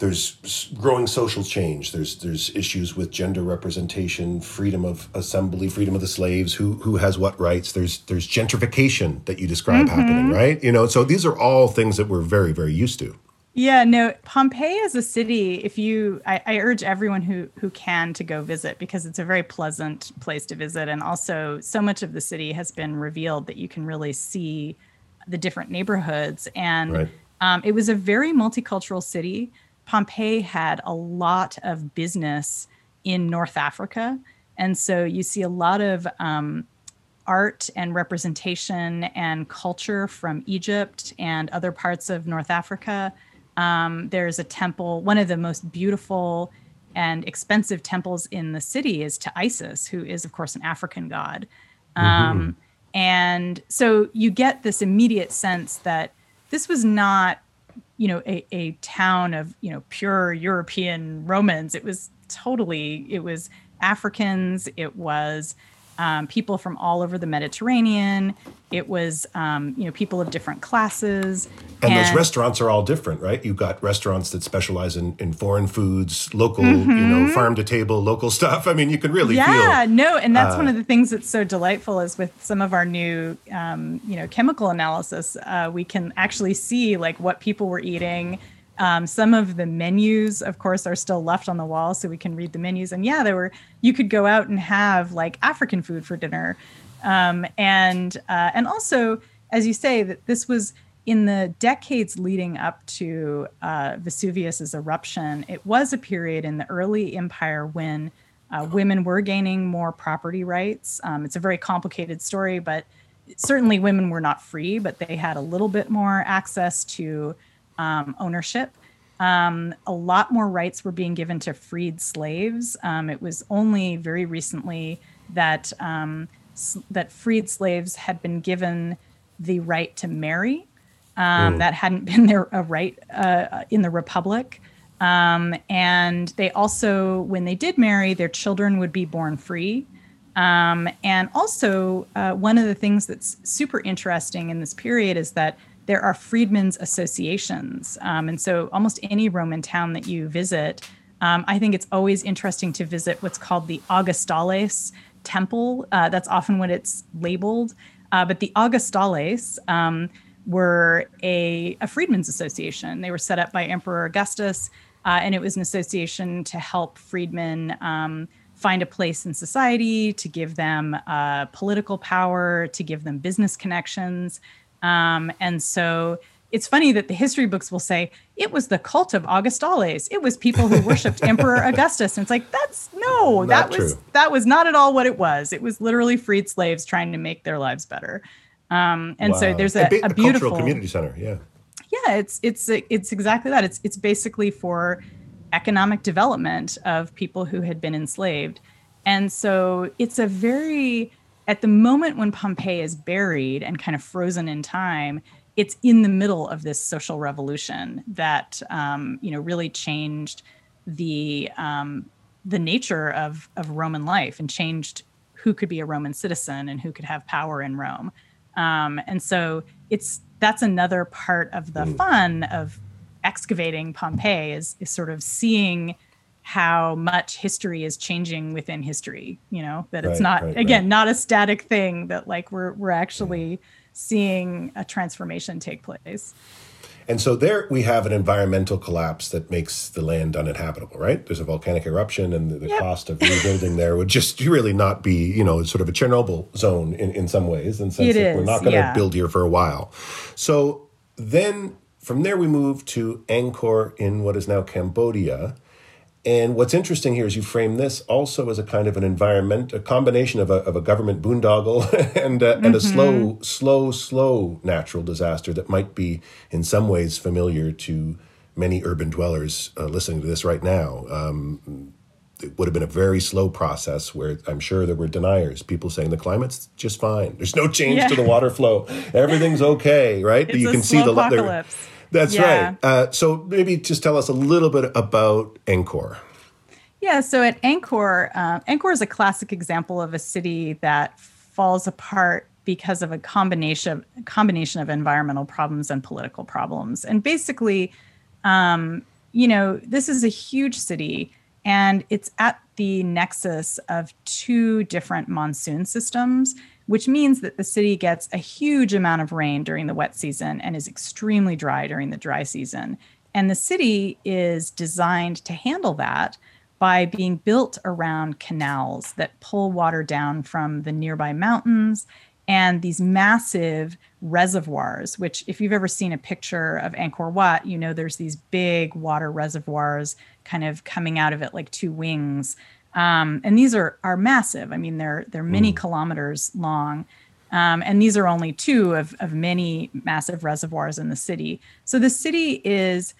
there's growing social change. There's there's issues with gender representation, freedom of assembly, freedom of the slaves, who who has what rights. There's there's gentrification that you describe mm-hmm. happening, right? You know, so these are all things that we're very very used to. Yeah, no, Pompeii as a city, if you I, I urge everyone who who can to go visit because it's a very pleasant place to visit. And also so much of the city has been revealed that you can really see the different neighborhoods. And right Um, it was a very multicultural city. Pompeii had a lot of business in North Africa. And so you see a lot of um, art and representation and culture from Egypt and other parts of North Africa. Um, there's a temple, one of the most beautiful and expensive temples in the city is to Isis, who is, of course, an African god. Mm-hmm. Um, and so you get this immediate sense that this was not, you know, a, a town of, you know, pure European Romans. It was totally, it was Africans, it was um, people from all over the Mediterranean. It was, um, you know, people of different classes. And, and, those restaurants are all different, right? You've got restaurants that specialize in, in foreign foods, local, mm-hmm. you know, farm to table, local stuff. I mean, you can really yeah, feel, no, and that's uh, one of the things that's so delightful is with some of our new, um, you know, chemical analysis, uh, we can actually see like what people were eating um, some of the menus, of course, are still left on the wall, so we can read the menus. And yeah, there were you could go out and have like African food for dinner, um, and uh, and also, as you say, that this was in the decades leading up to uh, Vesuvius's eruption. It was a period in the early empire when uh, women were gaining more property rights. Um, it's a very complicated story, but certainly women were not free, but they had a little bit more access to um, ownership. Um, a lot more rights were being given to freed slaves. Um, it was only very recently that um, that freed slaves had been given the right to marry. Mm. That hadn't been their a right uh, in the republic. Um, and they also, when they did marry, their children would be born free. Um, and also, uh, one of the things that's super interesting in this period is that there are freedmen's associations. Um, and so almost any Roman town that you visit, um, I think it's always interesting to visit what's called the Augustales temple. Uh, that's often what it's labeled. Uh, but the Augustales um, were a, a, freedmen's association. They were set up by Emperor Augustus, uh, and it was an association to help freedmen um, find a place in society, to give them uh, political power, to give them business connections. Um, and so it's funny that the history books will say it was the cult of Augustales. It was people who worshipped Emperor Augustus. And it's like, that's no, not that was true. that was not at all what it was. It was literally freed slaves trying to make their lives better. Um, and wow. so there's a, a, a beautiful community center. Yeah. Yeah, it's it's it's exactly that. It's it's basically for economic development of people who had been enslaved. And so it's a very at the moment when Pompeii is buried and kind of frozen in time, it's in the middle of this social revolution that um, you know really changed the um, the nature of of Roman life and changed who could be a Roman citizen and who could have power in Rome. Um, and so it's that's another part of the mm. fun of excavating Pompeii is, is sort of seeing how much history is changing within history you know that it's right, not right, again right. not a static thing that like we're we're actually seeing a transformation take place and so there we have an environmental collapse that makes the land uninhabitable, right? There's a volcanic eruption, and the, the yep. cost of rebuilding there would just really not be, you know, sort of a Chernobyl zone in, in some ways, and sense it that is, we're not going to yeah. build here for a while. So then from there we move to Angkor in what is now Cambodia. And what's interesting here is you frame this also as a kind of an environment, a combination of a, of a government boondoggle and, uh, mm-hmm. and a slow, mm-hmm. slow, slow natural disaster that might be in some ways familiar to many urban dwellers uh, listening to this right now. Um, it would have been a very slow process where I'm sure there were deniers, people saying the climate's just fine. There's no change yeah. to the water flow. Everything's okay, right? It's you can see the apocalypse. That's yeah. right. Uh, so maybe just tell us a little bit about Angkor. Yeah, so at Angkor, uh, Angkor is a classic example of a city that falls apart because of a combination combination of environmental problems and political problems. And basically, um, you know, this is a huge city, and it's at the nexus of two different monsoon systems which means that the city gets a huge amount of rain during the wet season and is extremely dry during the dry season. And the city is designed to handle that by being built around canals that pull water down from the nearby mountains and these massive reservoirs, which, if you've ever seen a picture of Angkor Wat, you know there's these big water reservoirs kind of coming out of it like two wings. Um, and these are are massive. I mean, they're they're many mm. kilometers long. Um, and these are only two of, of many massive reservoirs in the city. So the city is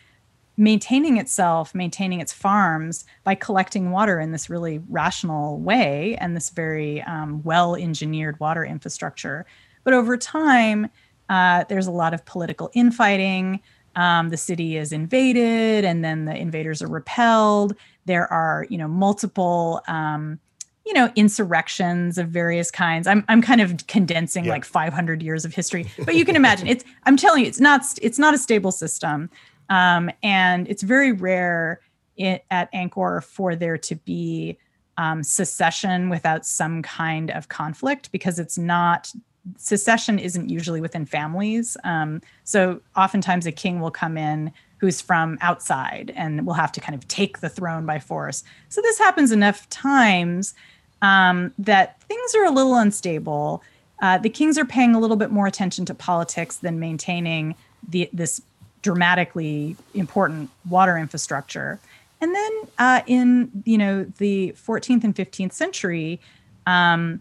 maintaining itself, maintaining its farms by collecting water in this really rational way and this very um, well engineered water infrastructure. But over time, uh, there's a lot of political infighting. Um, the city is invaded, and then the invaders are repelled. There are, you know, multiple, um, you know, insurrections of various kinds. I'm I'm kind of condensing yeah. like 500 years of history, but you can imagine it's. I'm telling you, it's not it's not a stable system, um, and it's very rare it, at Angkor for there to be um, secession without some kind of conflict because it's not secession isn't usually within families. Um, so oftentimes a king will come in who's from outside and will have to kind of take the throne by force. So this happens enough times um, that things are a little unstable. Uh, the kings are paying a little bit more attention to politics than maintaining the, this dramatically important water infrastructure. And then uh, in you know the 14th and 15th century, um,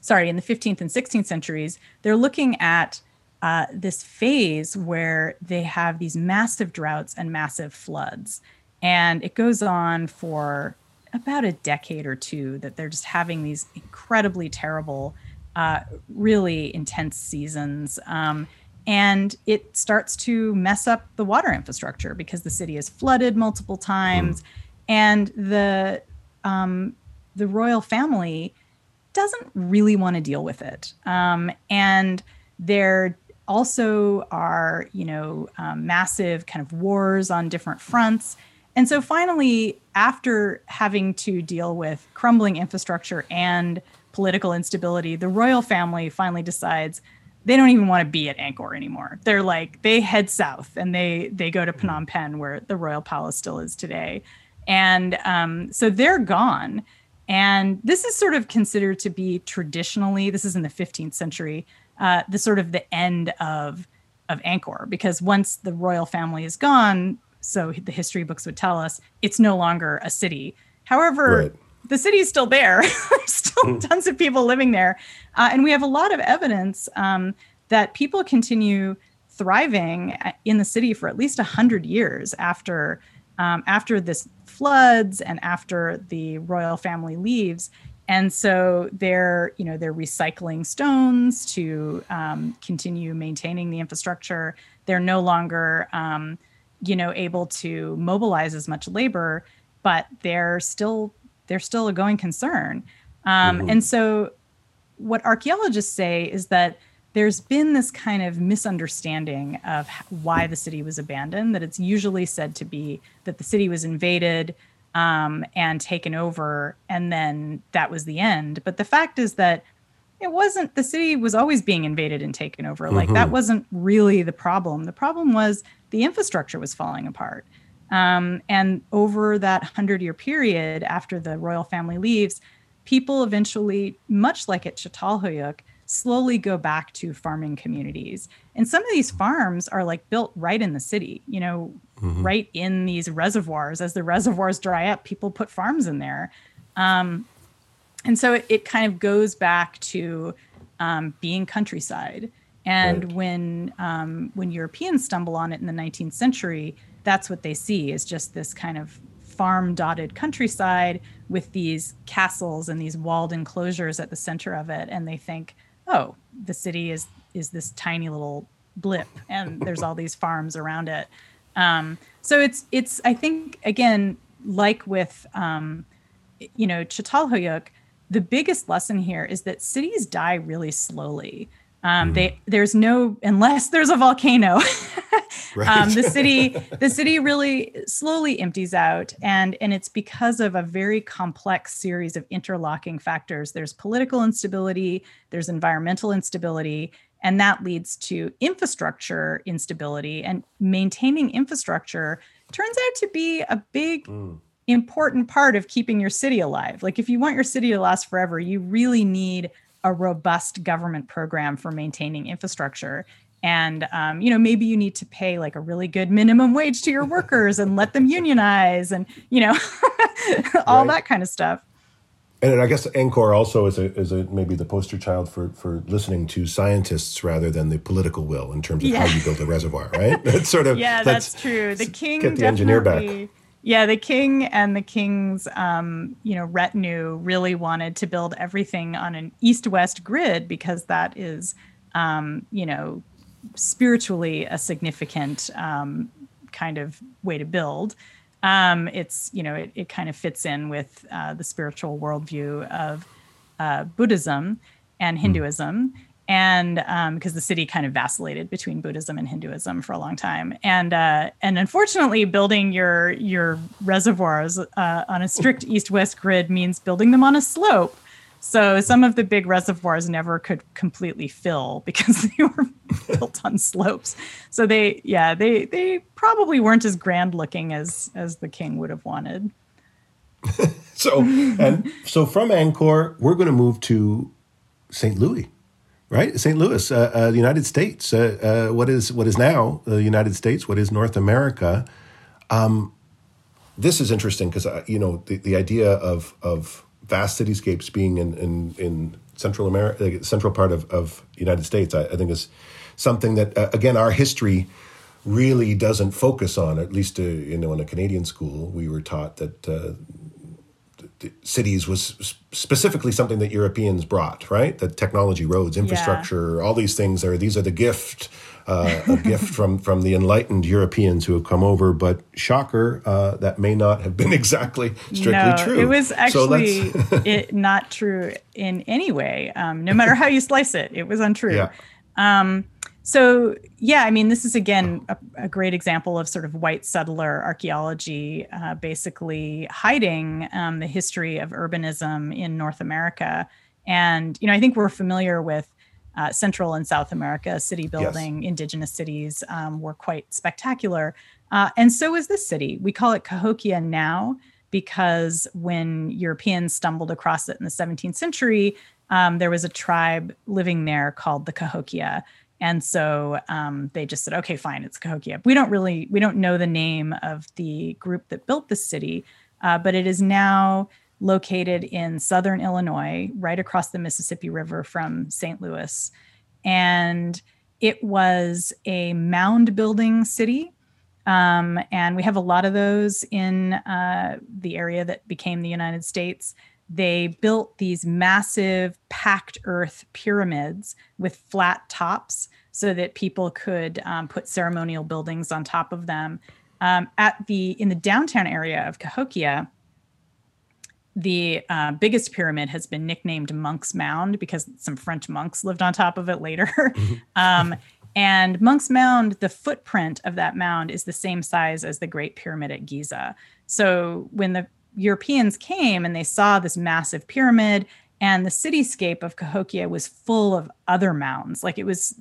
sorry, in the 15th and 16th centuries, they're looking at uh, this phase where they have these massive droughts and massive floods. And it goes on for about a decade or two that they're just having these incredibly terrible, uh, really intense seasons. Um, and it starts to mess up the water infrastructure because the city is flooded multiple times. Mm. And the um, the royal family doesn't really want to deal with it. Um, and there also are, you know, um, massive kind of wars on different fronts. And so finally, after having to deal with crumbling infrastructure and political instability, the royal family finally decides they don't even want to be at Angkor anymore. They're like they head south and they they go to Phnom Penh, where the royal palace still is today, and um, so they're gone. And this is sort of considered to be traditionally, this is in the 15th century, uh, the sort of the end of of Angkor, because once the royal family is gone, so the history books would tell us, it's no longer a city. However, right. the city is still there. There's still mm. tons of people living there, uh, and we have a lot of evidence um, that people continue thriving uh, in the city for at least a hundred years after um, after this floods and after the royal family leaves and so they're you know they're recycling stones to um, continue maintaining the infrastructure they're no longer um, you know able to mobilize as much labor but they're still they're still a going concern um, mm-hmm. and so what archaeologists say is that there's been this kind of misunderstanding of why the city was abandoned, that it's usually said to be that the city was invaded um, and taken over, and then that was the end. But the fact is that it wasn't, the city was always being invaded and taken over. Mm-hmm. Like that mm-hmm. wasn't really the problem. The problem was the infrastructure was falling apart. Um, and over that 100 year period after the royal family leaves, people eventually, much like at Çatalhöyük, slowly go back to farming communities. And some of these farms are like built right in the city, you know, mm-hmm. right in these reservoirs. As the reservoirs dry up, people put farms in there. Um, and so it, it, kind of goes back to um, being countryside. And right. when um, when Europeans stumble on it in the 19th century, that's what they see is just this kind of farm dotted countryside with these castles and these walled enclosures at the center of it and they think oh, the city is is this tiny little blip, and there's all these farms around it. Um, so it's it's I think again like with um, you know Çatalhöyük, the biggest lesson here is that cities die really slowly. Um, they there's no unless there's a volcano. right. um, the city the city really slowly empties out, and and it's because of a very complex series of interlocking factors. There's political instability, there's environmental instability, and that leads to infrastructure instability. And maintaining infrastructure turns out to be a big. Mm. Important part of keeping your city alive. Like, if you want your city to last forever, you really need a robust government program for maintaining infrastructure and um, you know maybe you need to pay like a really good minimum wage to your workers and let them unionize and you know all right. that kind of stuff and I guess Angkor also is a, is a maybe the poster child for, for listening to scientists rather than the political will in terms of yeah. how you build a reservoir, right? That's sort of yeah, that's true. The king get the engineer back. Yeah, the king and the king's um, you know retinue really wanted to build everything on an east-west grid because that is um, you know spiritually a significant um, kind of way to build. Um, it's you know it, it kind of fits in with uh, the spiritual worldview of uh, Buddhism and hmm. Hinduism, and because um, the city kind of vacillated between Buddhism and Hinduism for a long time, and uh, and unfortunately, building your your reservoirs uh, on a strict east-west grid means building them on a slope. So some of the big reservoirs never could completely fill because they were built on slopes. So they, yeah, they they probably weren't as grand looking as as the king would have wanted. so and so from Angkor, we're going to move to St. Louis, right? St. Louis, uh, uh, the United States. Uh, what is what is now the United States? What is North America? Um, this is interesting because you know the, the idea of of vast cityscapes being in in, in Central America, central part of of United States, I, I think is something that uh, again our history really doesn't focus on. At least uh, you know in a Canadian school, we were taught that. Uh, cities was specifically something that Europeans brought, right? That technology, roads, infrastructure, yeah. all these things are these are the gift uh, a gift from from the enlightened Europeans who have come over. But shocker, uh, that may not have been exactly strictly no, true. It was actually so it, not true in any way. Um, no matter how you slice it, it was untrue. Yeah. Um, so yeah, I mean, this is again a, a, great example of sort of white settler archaeology, uh, basically hiding um, the history of urbanism in North America. And you know, I think we're familiar with uh, Central and South America, city building, yes. indigenous cities um, were quite spectacular. Uh, and so is this city. We call it Cahokia now because when Europeans stumbled across it in the 17th century, um, there was a tribe living there called the Cahokia. And so um, they just said, okay, fine, it's Cahokia. We don't really, we don't know the name of the group that built the city, uh, but it is now located in southern Illinois, right across the Mississippi River from St. Louis. And it was a mound building city. Um, and we have a lot of those in uh, the area that became the United States. They built these massive packed earth pyramids with flat tops so that people could um, put ceremonial buildings on top of them. Um, at the in the downtown area of Cahokia, the uh, biggest pyramid has been nicknamed Monk's Mound because some French monks lived on top of it later. Mm-hmm. um, and Monk's Mound, the footprint of that mound is the same size as the Great Pyramid at Giza. So when the Europeans came and they saw this massive pyramid, and the cityscape of Cahokia was full of other mounds, like it was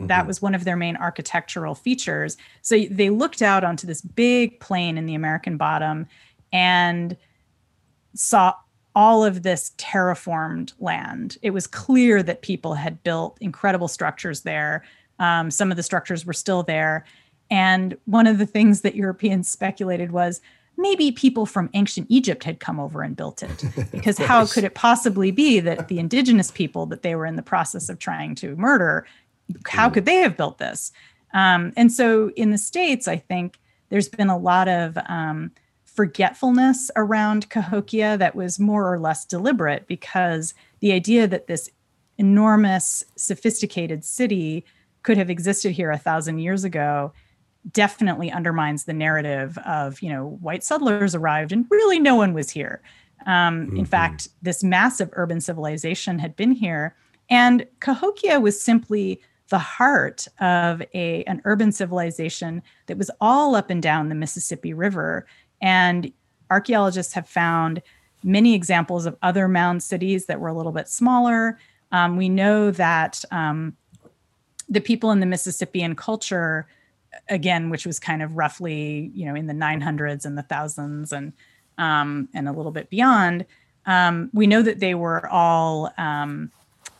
Mm-hmm. that was one of their main architectural features. So they looked out onto this big plain in the American bottom and saw all of this terraformed land. It was clear that people had built incredible structures there. Um, some of the structures were still there. And one of the things that Europeans speculated was maybe people from ancient Egypt had come over and built it. Because how could it possibly be that the indigenous people that they were in the process of trying to murder, how mm. could they have built this? Um, and so in the States, I think there's been a lot of um, forgetfulness around Cahokia that was more or less deliberate because the idea that this enormous, sophisticated city could have existed here a thousand years ago definitely undermines the narrative of, you know, white settlers arrived and really no one was here. Um, mm-hmm. In fact, this massive urban civilization had been here, and Cahokia was simply the heart of a an urban civilization that was all up and down the Mississippi River and archaeologists have found many examples of other mound cities that were a little bit smaller. Um, we know that um, the people in the Mississippian culture, again, which was kind of roughly, you know, in the 900s and the thousands and um, and a little bit beyond, um, we know that they were all um,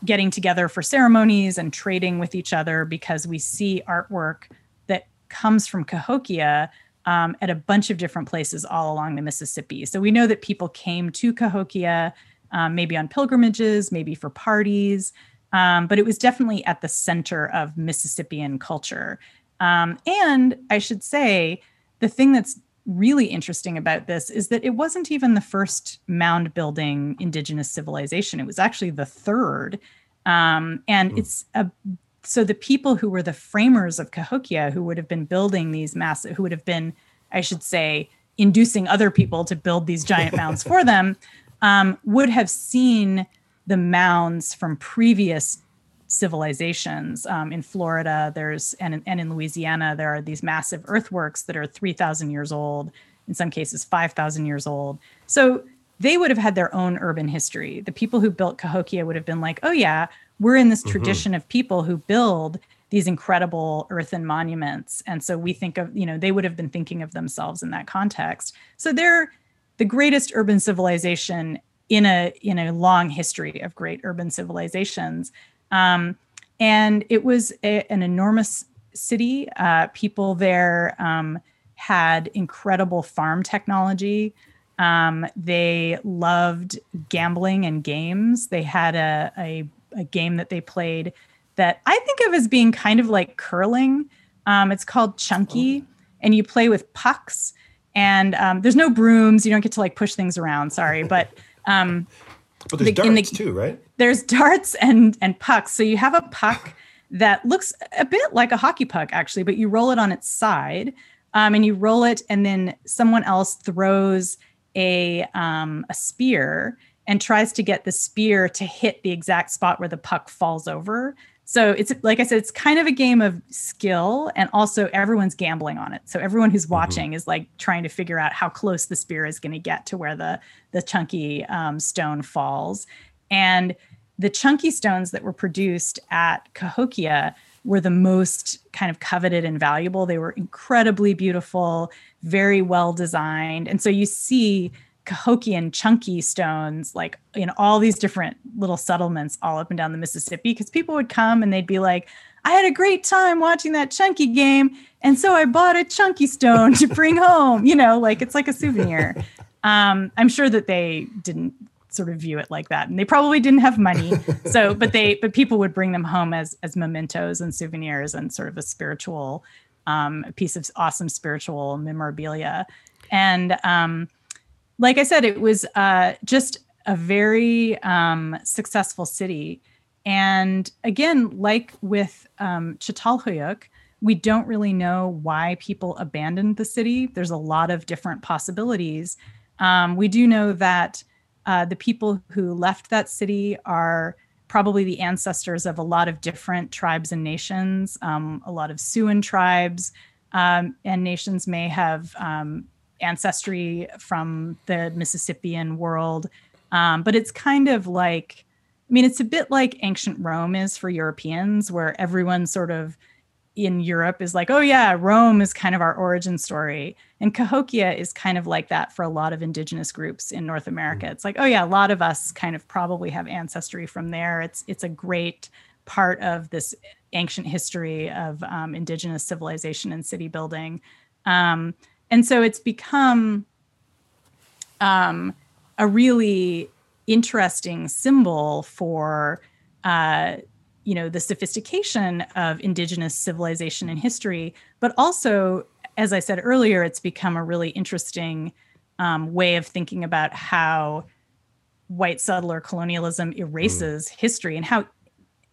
getting together for ceremonies and trading with each other because we see artwork that comes from Cahokia um, at a bunch of different places all along the Mississippi. So we know that people came to Cahokia um, maybe on pilgrimages, maybe for parties, um, but it was definitely at the center of Mississippian culture. Um, and I should say, the thing that's really interesting about this is that it wasn't even the first mound building indigenous civilization, it was actually the third. Um, and mm. it's a so the people who were the framers of Cahokia, who would have been building these massive, who would have been, I should say, inducing other people to build these giant mounds for them, um, would have seen the mounds from previous civilizations. Um, in Florida, there's and, and in Louisiana, there are these massive earthworks that are 3,000 years old, in some cases 5,000 years old. So they would have had their own urban history. The people who built Cahokia would have been like, oh, yeah, we're in this mm-hmm. tradition of people who build these incredible earthen monuments. And so we think of, you know, they would have been thinking of themselves in that context. So they're the greatest urban civilization in a in a long history of great urban civilizations. Um, and it was a, an enormous city. Uh, people there um, had incredible farm technology. Um, they loved gambling and games. They had a, a, a, game that they played that I think of as being kind of like curling. Um, it's called Chunky, oh. and you play with pucks. And um, there's no brooms. You don't get to like push things around. Sorry, but um, but there's the, darts the, too, right? There's darts and and pucks. So you have a puck that looks a bit like a hockey puck, actually, but you roll it on its side, um, and you roll it, and then someone else throws a um, a spear and tries to get the spear to hit the exact spot where the puck falls over. So it's like I said, it's kind of a game of skill, and also everyone's gambling on it. So everyone who's mm-hmm. watching mm-hmm. is like trying to figure out how close the spear is going to get to where the the chunky um, stone falls. And the chunky stones that were produced at Cahokia were the most kind of coveted and valuable. They were incredibly beautiful, very well designed, and so you see Cahokian chunky stones, like in all these different little settlements all up and down the Mississippi, because people would come and they'd be like, I had a great time watching that chunky game. And so I bought a chunky stone to bring home, you know, like it's like a souvenir. Um, I'm sure that they didn't sort of view it like that. And they probably didn't have money. So, but they, but people would bring them home as, as mementos and souvenirs and sort of a spiritual, um, a piece of awesome spiritual memorabilia. And, um, like I said, it was uh, just a very um, successful city. And again, like with um, we don't really know why people abandoned the city. There's a lot of different possibilities. Um, we do know that uh, the people who left that city are probably the ancestors of a lot of different tribes and nations. Um, a lot of Siouan tribes um, and nations may have um, ancestry from the Mississippian world. Um, but it's kind of like, I mean, it's a bit like ancient Rome is for Europeans, where everyone sort of in Europe is like, oh, yeah, Rome is kind of our origin story. And Cahokia is kind of like that for a lot of indigenous groups in North America. Mm-hmm. It's like, oh, yeah, a lot of us kind of probably have ancestry from there. It's, it's a great part of this ancient history of um, indigenous civilization and city building. Um, and so it's become um, a really interesting symbol for uh, you know the sophistication of indigenous civilization and history but also as i said earlier it's become a really interesting um, way of thinking about how white settler colonialism erases mm. history and how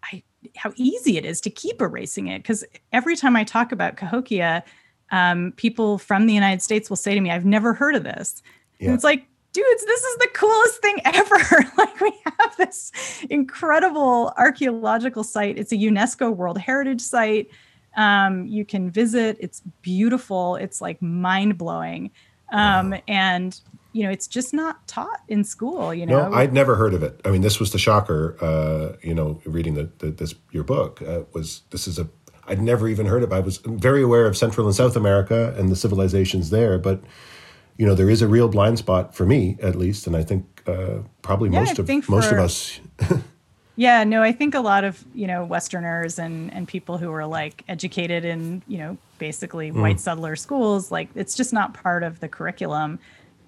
I, how easy it is to keep erasing it because every time i talk about cahokia um, people from the United States will say to me, I've never heard of this. Yeah. And it's like, dudes, this is the coolest thing ever. like, we have this incredible archaeological site. It's a UNESCO World Heritage Site. Um, you can visit, it's beautiful, it's like mind blowing. Um, wow. And you know, it's just not taught in school. You know, no, I'd never heard of it. I mean, this was the shocker. Uh, you know, reading the, the this your book uh, was this is a I'd never even heard of. I was very aware of Central and South America and the civilizations there, but you know there is a real blind spot for me, at least, and I think uh, probably yeah, most I of most for, of us. Yeah, no, I think a lot of, you know, Westerners and, and people who are like educated in, you know, basically mm. white settler schools, like it's just not part of the curriculum.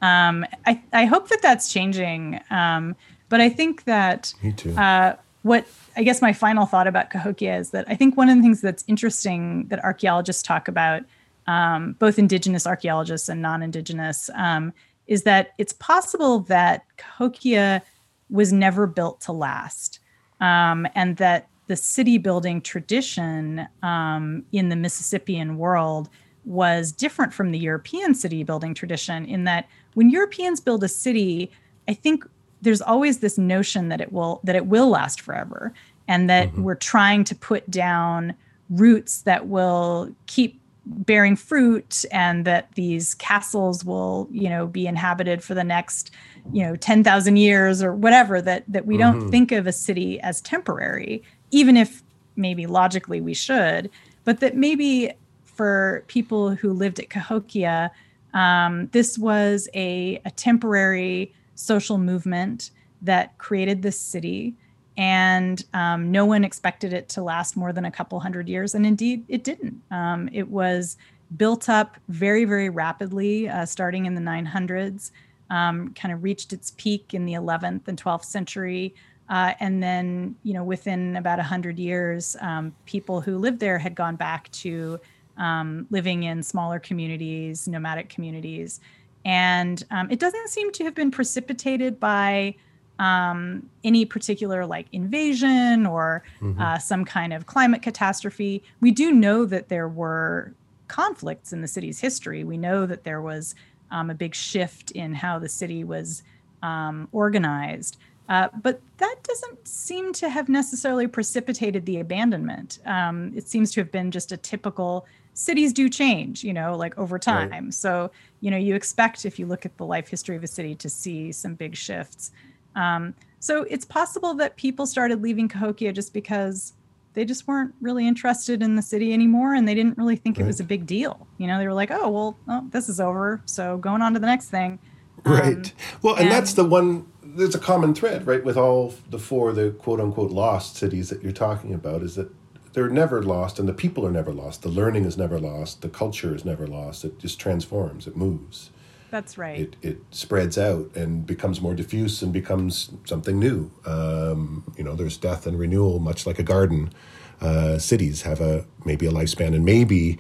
Um, I, I hope that that's changing. Um, but I think that Me too. Uh, what I guess my final thought about Cahokia is that I think one of the things that's interesting that archaeologists talk about, um, both indigenous archaeologists and non-indigenous, um, is that it's possible that Cahokia was never built to last, um, and that the city building tradition um, in the Mississippian world was different from the European city building tradition in that when Europeans build a city, I think there's always this notion that it will that it will last forever and that mm-hmm. we're trying to put down roots that will keep bearing fruit and that these castles will you know be inhabited for the next you know 10,000 years or whatever that that we mm-hmm. don't think of a city as temporary even if maybe logically we should but that maybe for people who lived at Cahokia um, this was a, a temporary social movement that created this city and um, no one expected it to last more than a couple hundred years and indeed it didn't. Um, it was built up very very rapidly uh, starting in the 900s um, kind of reached its peak in the 11th and 12th century uh, and then you know within about 100 years um, people who lived there had gone back to um, living in smaller communities nomadic communities. And um, it doesn't seem to have been precipitated by um, any particular like invasion or mm-hmm. uh, some kind of climate catastrophe. We do know that there were conflicts in the city's history. We know that there was um, a big shift in how the city was um, organized. Uh, but that doesn't seem to have necessarily precipitated the abandonment. Um, it seems to have been just a typical cities do change, you know, like over time. Right. So, you know, you expect if you look at the life history of a city to see some big shifts. Um, so it's possible that people started leaving Cahokia just because they just weren't really interested in the city anymore and they didn't really think right. it was a big deal. You know, they were like, oh, well, oh, this is over. So going on to the next thing. Right. Um, well, and, and that's the one there's a common thread, right, with all the four the quote unquote lost cities that you're talking about is that they're never lost and the people are never lost the learning is never lost the culture is never lost it just transforms it moves that's right. It, it spreads out and becomes more diffuse and becomes something new. Um, you know there's death and renewal much like a garden. Uh, cities have a maybe a lifespan and maybe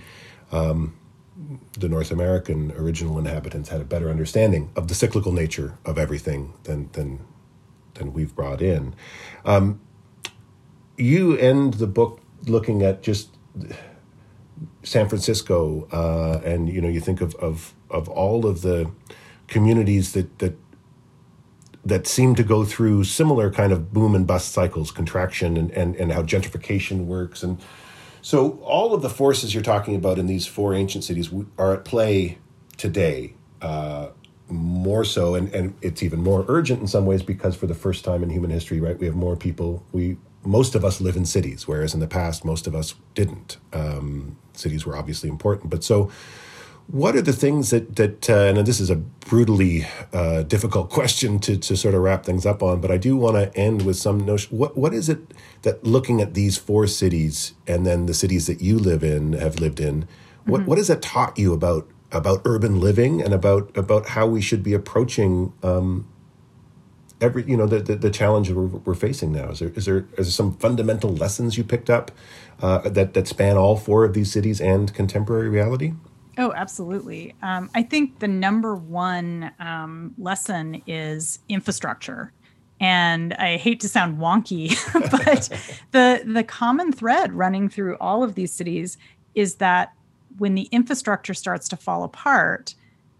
um, the North American original inhabitants had a better understanding of the cyclical nature of everything than than than we've brought in. Um, you end the book looking at just San Francisco, uh, and you know, you think of, of of all of the communities that that that seem to go through similar kind of boom and bust cycles, contraction, and and, and how gentrification works, and so all of the forces you're talking about in these four ancient cities are at play today. Uh, more so and, and it's even more urgent in some ways because for the first time in human history right we have more people we most of us live in cities, whereas in the past, most of us didn't. Um, cities were obviously important. But so, what are the things that, that uh, and this is a brutally uh, difficult question to, to sort of wrap things up on, but I do want to end with some notion. What, what is it that looking at these four cities and then the cities that you live in, have lived in, what, mm-hmm. what has that taught you about about urban living and about about how we should be approaching um, every you know the the, the challenge we're, we're, facing now? Is there is there is there some fundamental lessons you picked up uh, that that span all four of these cities and contemporary reality? Oh, absolutely. Um, I think the number one um, lesson is infrastructure. And I hate to sound wonky, but the the common thread running through all of these cities is that when the infrastructure starts to fall apart,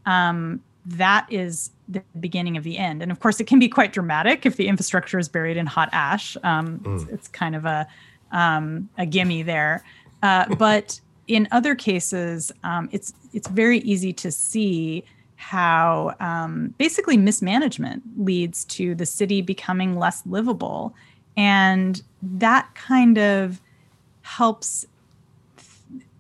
um, that is the beginning of the end. And of course, it can be quite dramatic if the infrastructure is buried in hot ash. Um, mm. it's, it's, kind of a um, a gimme there. Uh, but in other cases, um, it's it's very easy to see how um, basically mismanagement leads to the city becoming less livable, and that kind of helps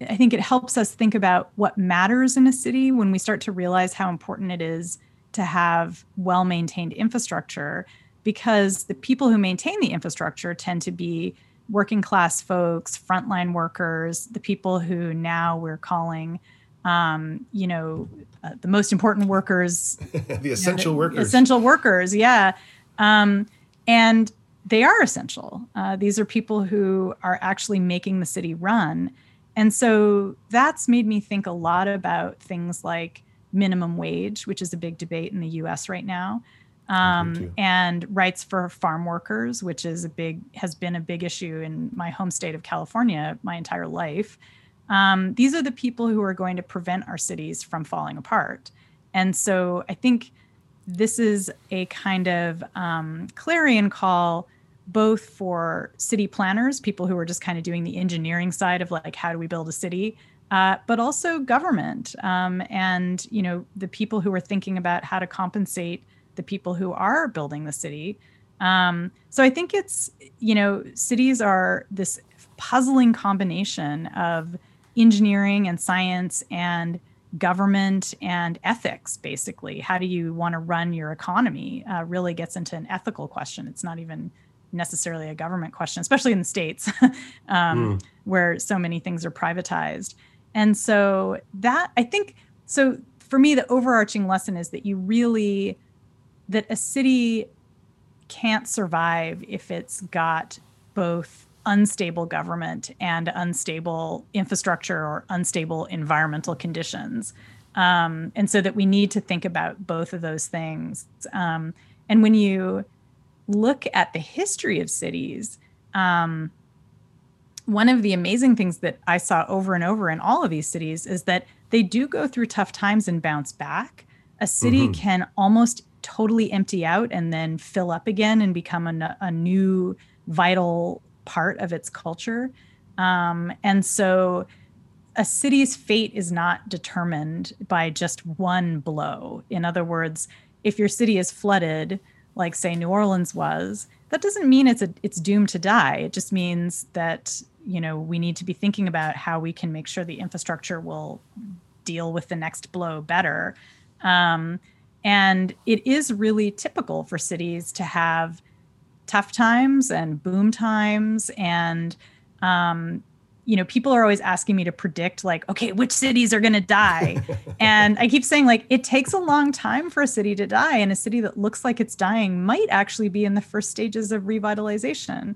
I think it helps us think about what matters in a city when we start to realize how important it is to have well maintained infrastructure. because the people who maintain the infrastructure tend to be working class folks, frontline workers, the people who now we're calling, um, you know, uh, the most important workers, the essential know, workers, essential workers, yeah, um, and they are essential. Uh, these are people who are actually making the city run, and so that's made me think a lot about things like minimum wage, which is a big debate in the U.S. right now um, and rights for farm workers, which is a big has been a big issue in my home state of California my entire life. Um, these are the people who are going to prevent our cities from falling apart, and so I think this is a kind of um, clarion call both for city planners, people who are just kind of doing the engineering side of like how do we build a city, uh, but also government um, and you know the people who are thinking about how to compensate the people who are building the city. Um, so I think it's, you know, cities are this puzzling combination of engineering and science and government and ethics, basically. How do you want to run your economy uh, really gets into an ethical question. It's not even necessarily a government question, especially in the States um, mm. where so many things are privatized. And so that, I think, so for me, the overarching lesson is that you really that a city can't survive if it's got both unstable government and unstable infrastructure or unstable environmental conditions. Um, and so that we need to think about both of those things. Um, and when you look at the history of cities, um, one of the amazing things that I saw over and over in all of these cities is that they do go through tough times and bounce back. A city mm-hmm. can almost totally empty out and then fill up again and become a, a new vital part of its culture. Um, and so a city's fate is not determined by just one blow. In other words, if your city is flooded, like say New Orleans was, that doesn't mean it's a, it's doomed to die. It just means that you know we need to be thinking about how we can make sure the infrastructure will deal with the next blow better. Um, and it is really typical for cities to have tough times and boom times. And, um, you know, people are always asking me to predict, like, okay, which cities are going to die? and I keep saying, like, it takes a long time for a city to die. And a city that looks like it's dying might actually be in the first stages of revitalization.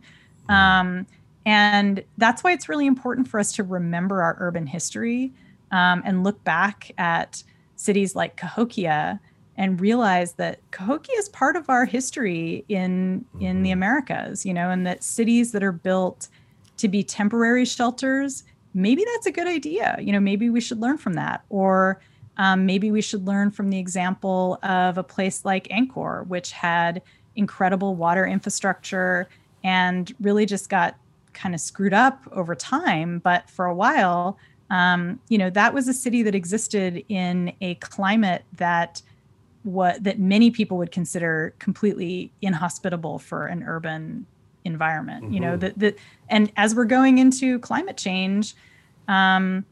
Um, and that's why it's really important for us to remember our urban history um, and look back at cities like Cahokia and realize that Cahokia is part of our history in in the mm-hmm. Americas, you know, and that cities that are built to be temporary shelters, maybe that's a good idea. You know, maybe we should learn from that, or um, maybe we should learn from the example of a place like Angkor, which had incredible water infrastructure and really just got kind of screwed up over time. But for a while, um, you know, that was a city that existed in a climate that what that many people would consider completely inhospitable for an urban environment mm-hmm. you know mm-hmm. that that and as we're going into climate change um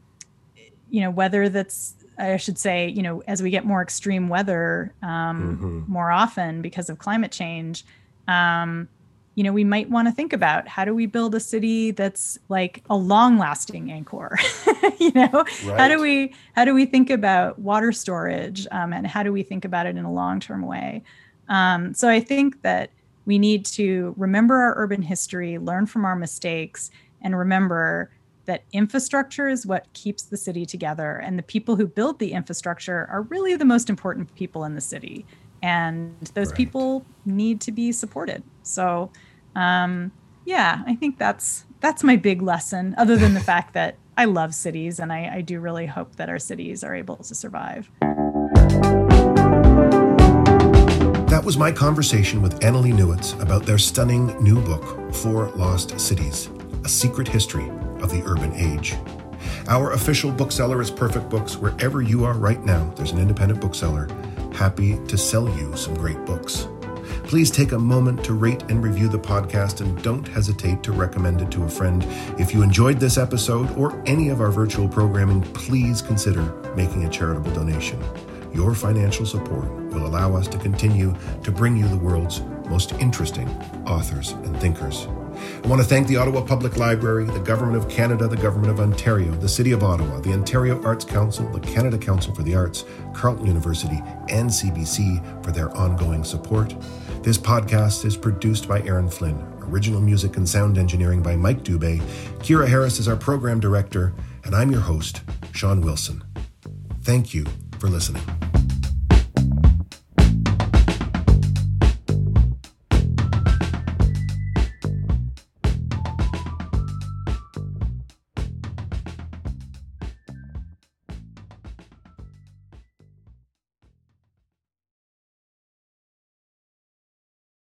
you know whether that's i should say you know as we get more extreme weather um mm-hmm. more often because of climate change um you know, we might want to think about how do we build a city that's like a long-lasting Angkor. you know, right. how do we how do we think about water storage, um, and how do we think about it in a long-term way? Um, so I think that we need to remember our urban history, learn from our mistakes, and remember that infrastructure is what keeps the city together, and the people who build the infrastructure are really the most important people in the city and those right. people need to be supported so um, yeah i think that's that's my big lesson other than the fact that i love cities and I, I do really hope that our cities are able to survive that was my conversation with Annalee Newitz about their stunning new book, Four Lost Cities A Secret History of the Urban Age. Our official bookseller is Perfect Books. Wherever you are right now, there's an independent bookseller happy to sell you some great books. Please take a moment to rate and review the podcast and don't hesitate to recommend it to a friend. If you enjoyed this episode or any of our virtual programming, please consider making a charitable donation. Your financial support will allow us to continue to bring you the world's most interesting authors and thinkers. I want to thank the Ottawa Public Library, the Government of Canada, the Government of Ontario, the City of Ottawa, the Ontario Arts Council, the Canada Council for the Arts, Carleton University, and CBC for their ongoing support. This podcast is produced by Aaron Flynn, original music and sound engineering by Mike Dubé. Kira Harris is our program director, and I'm your host, Sean Wilson. Thank you for listening.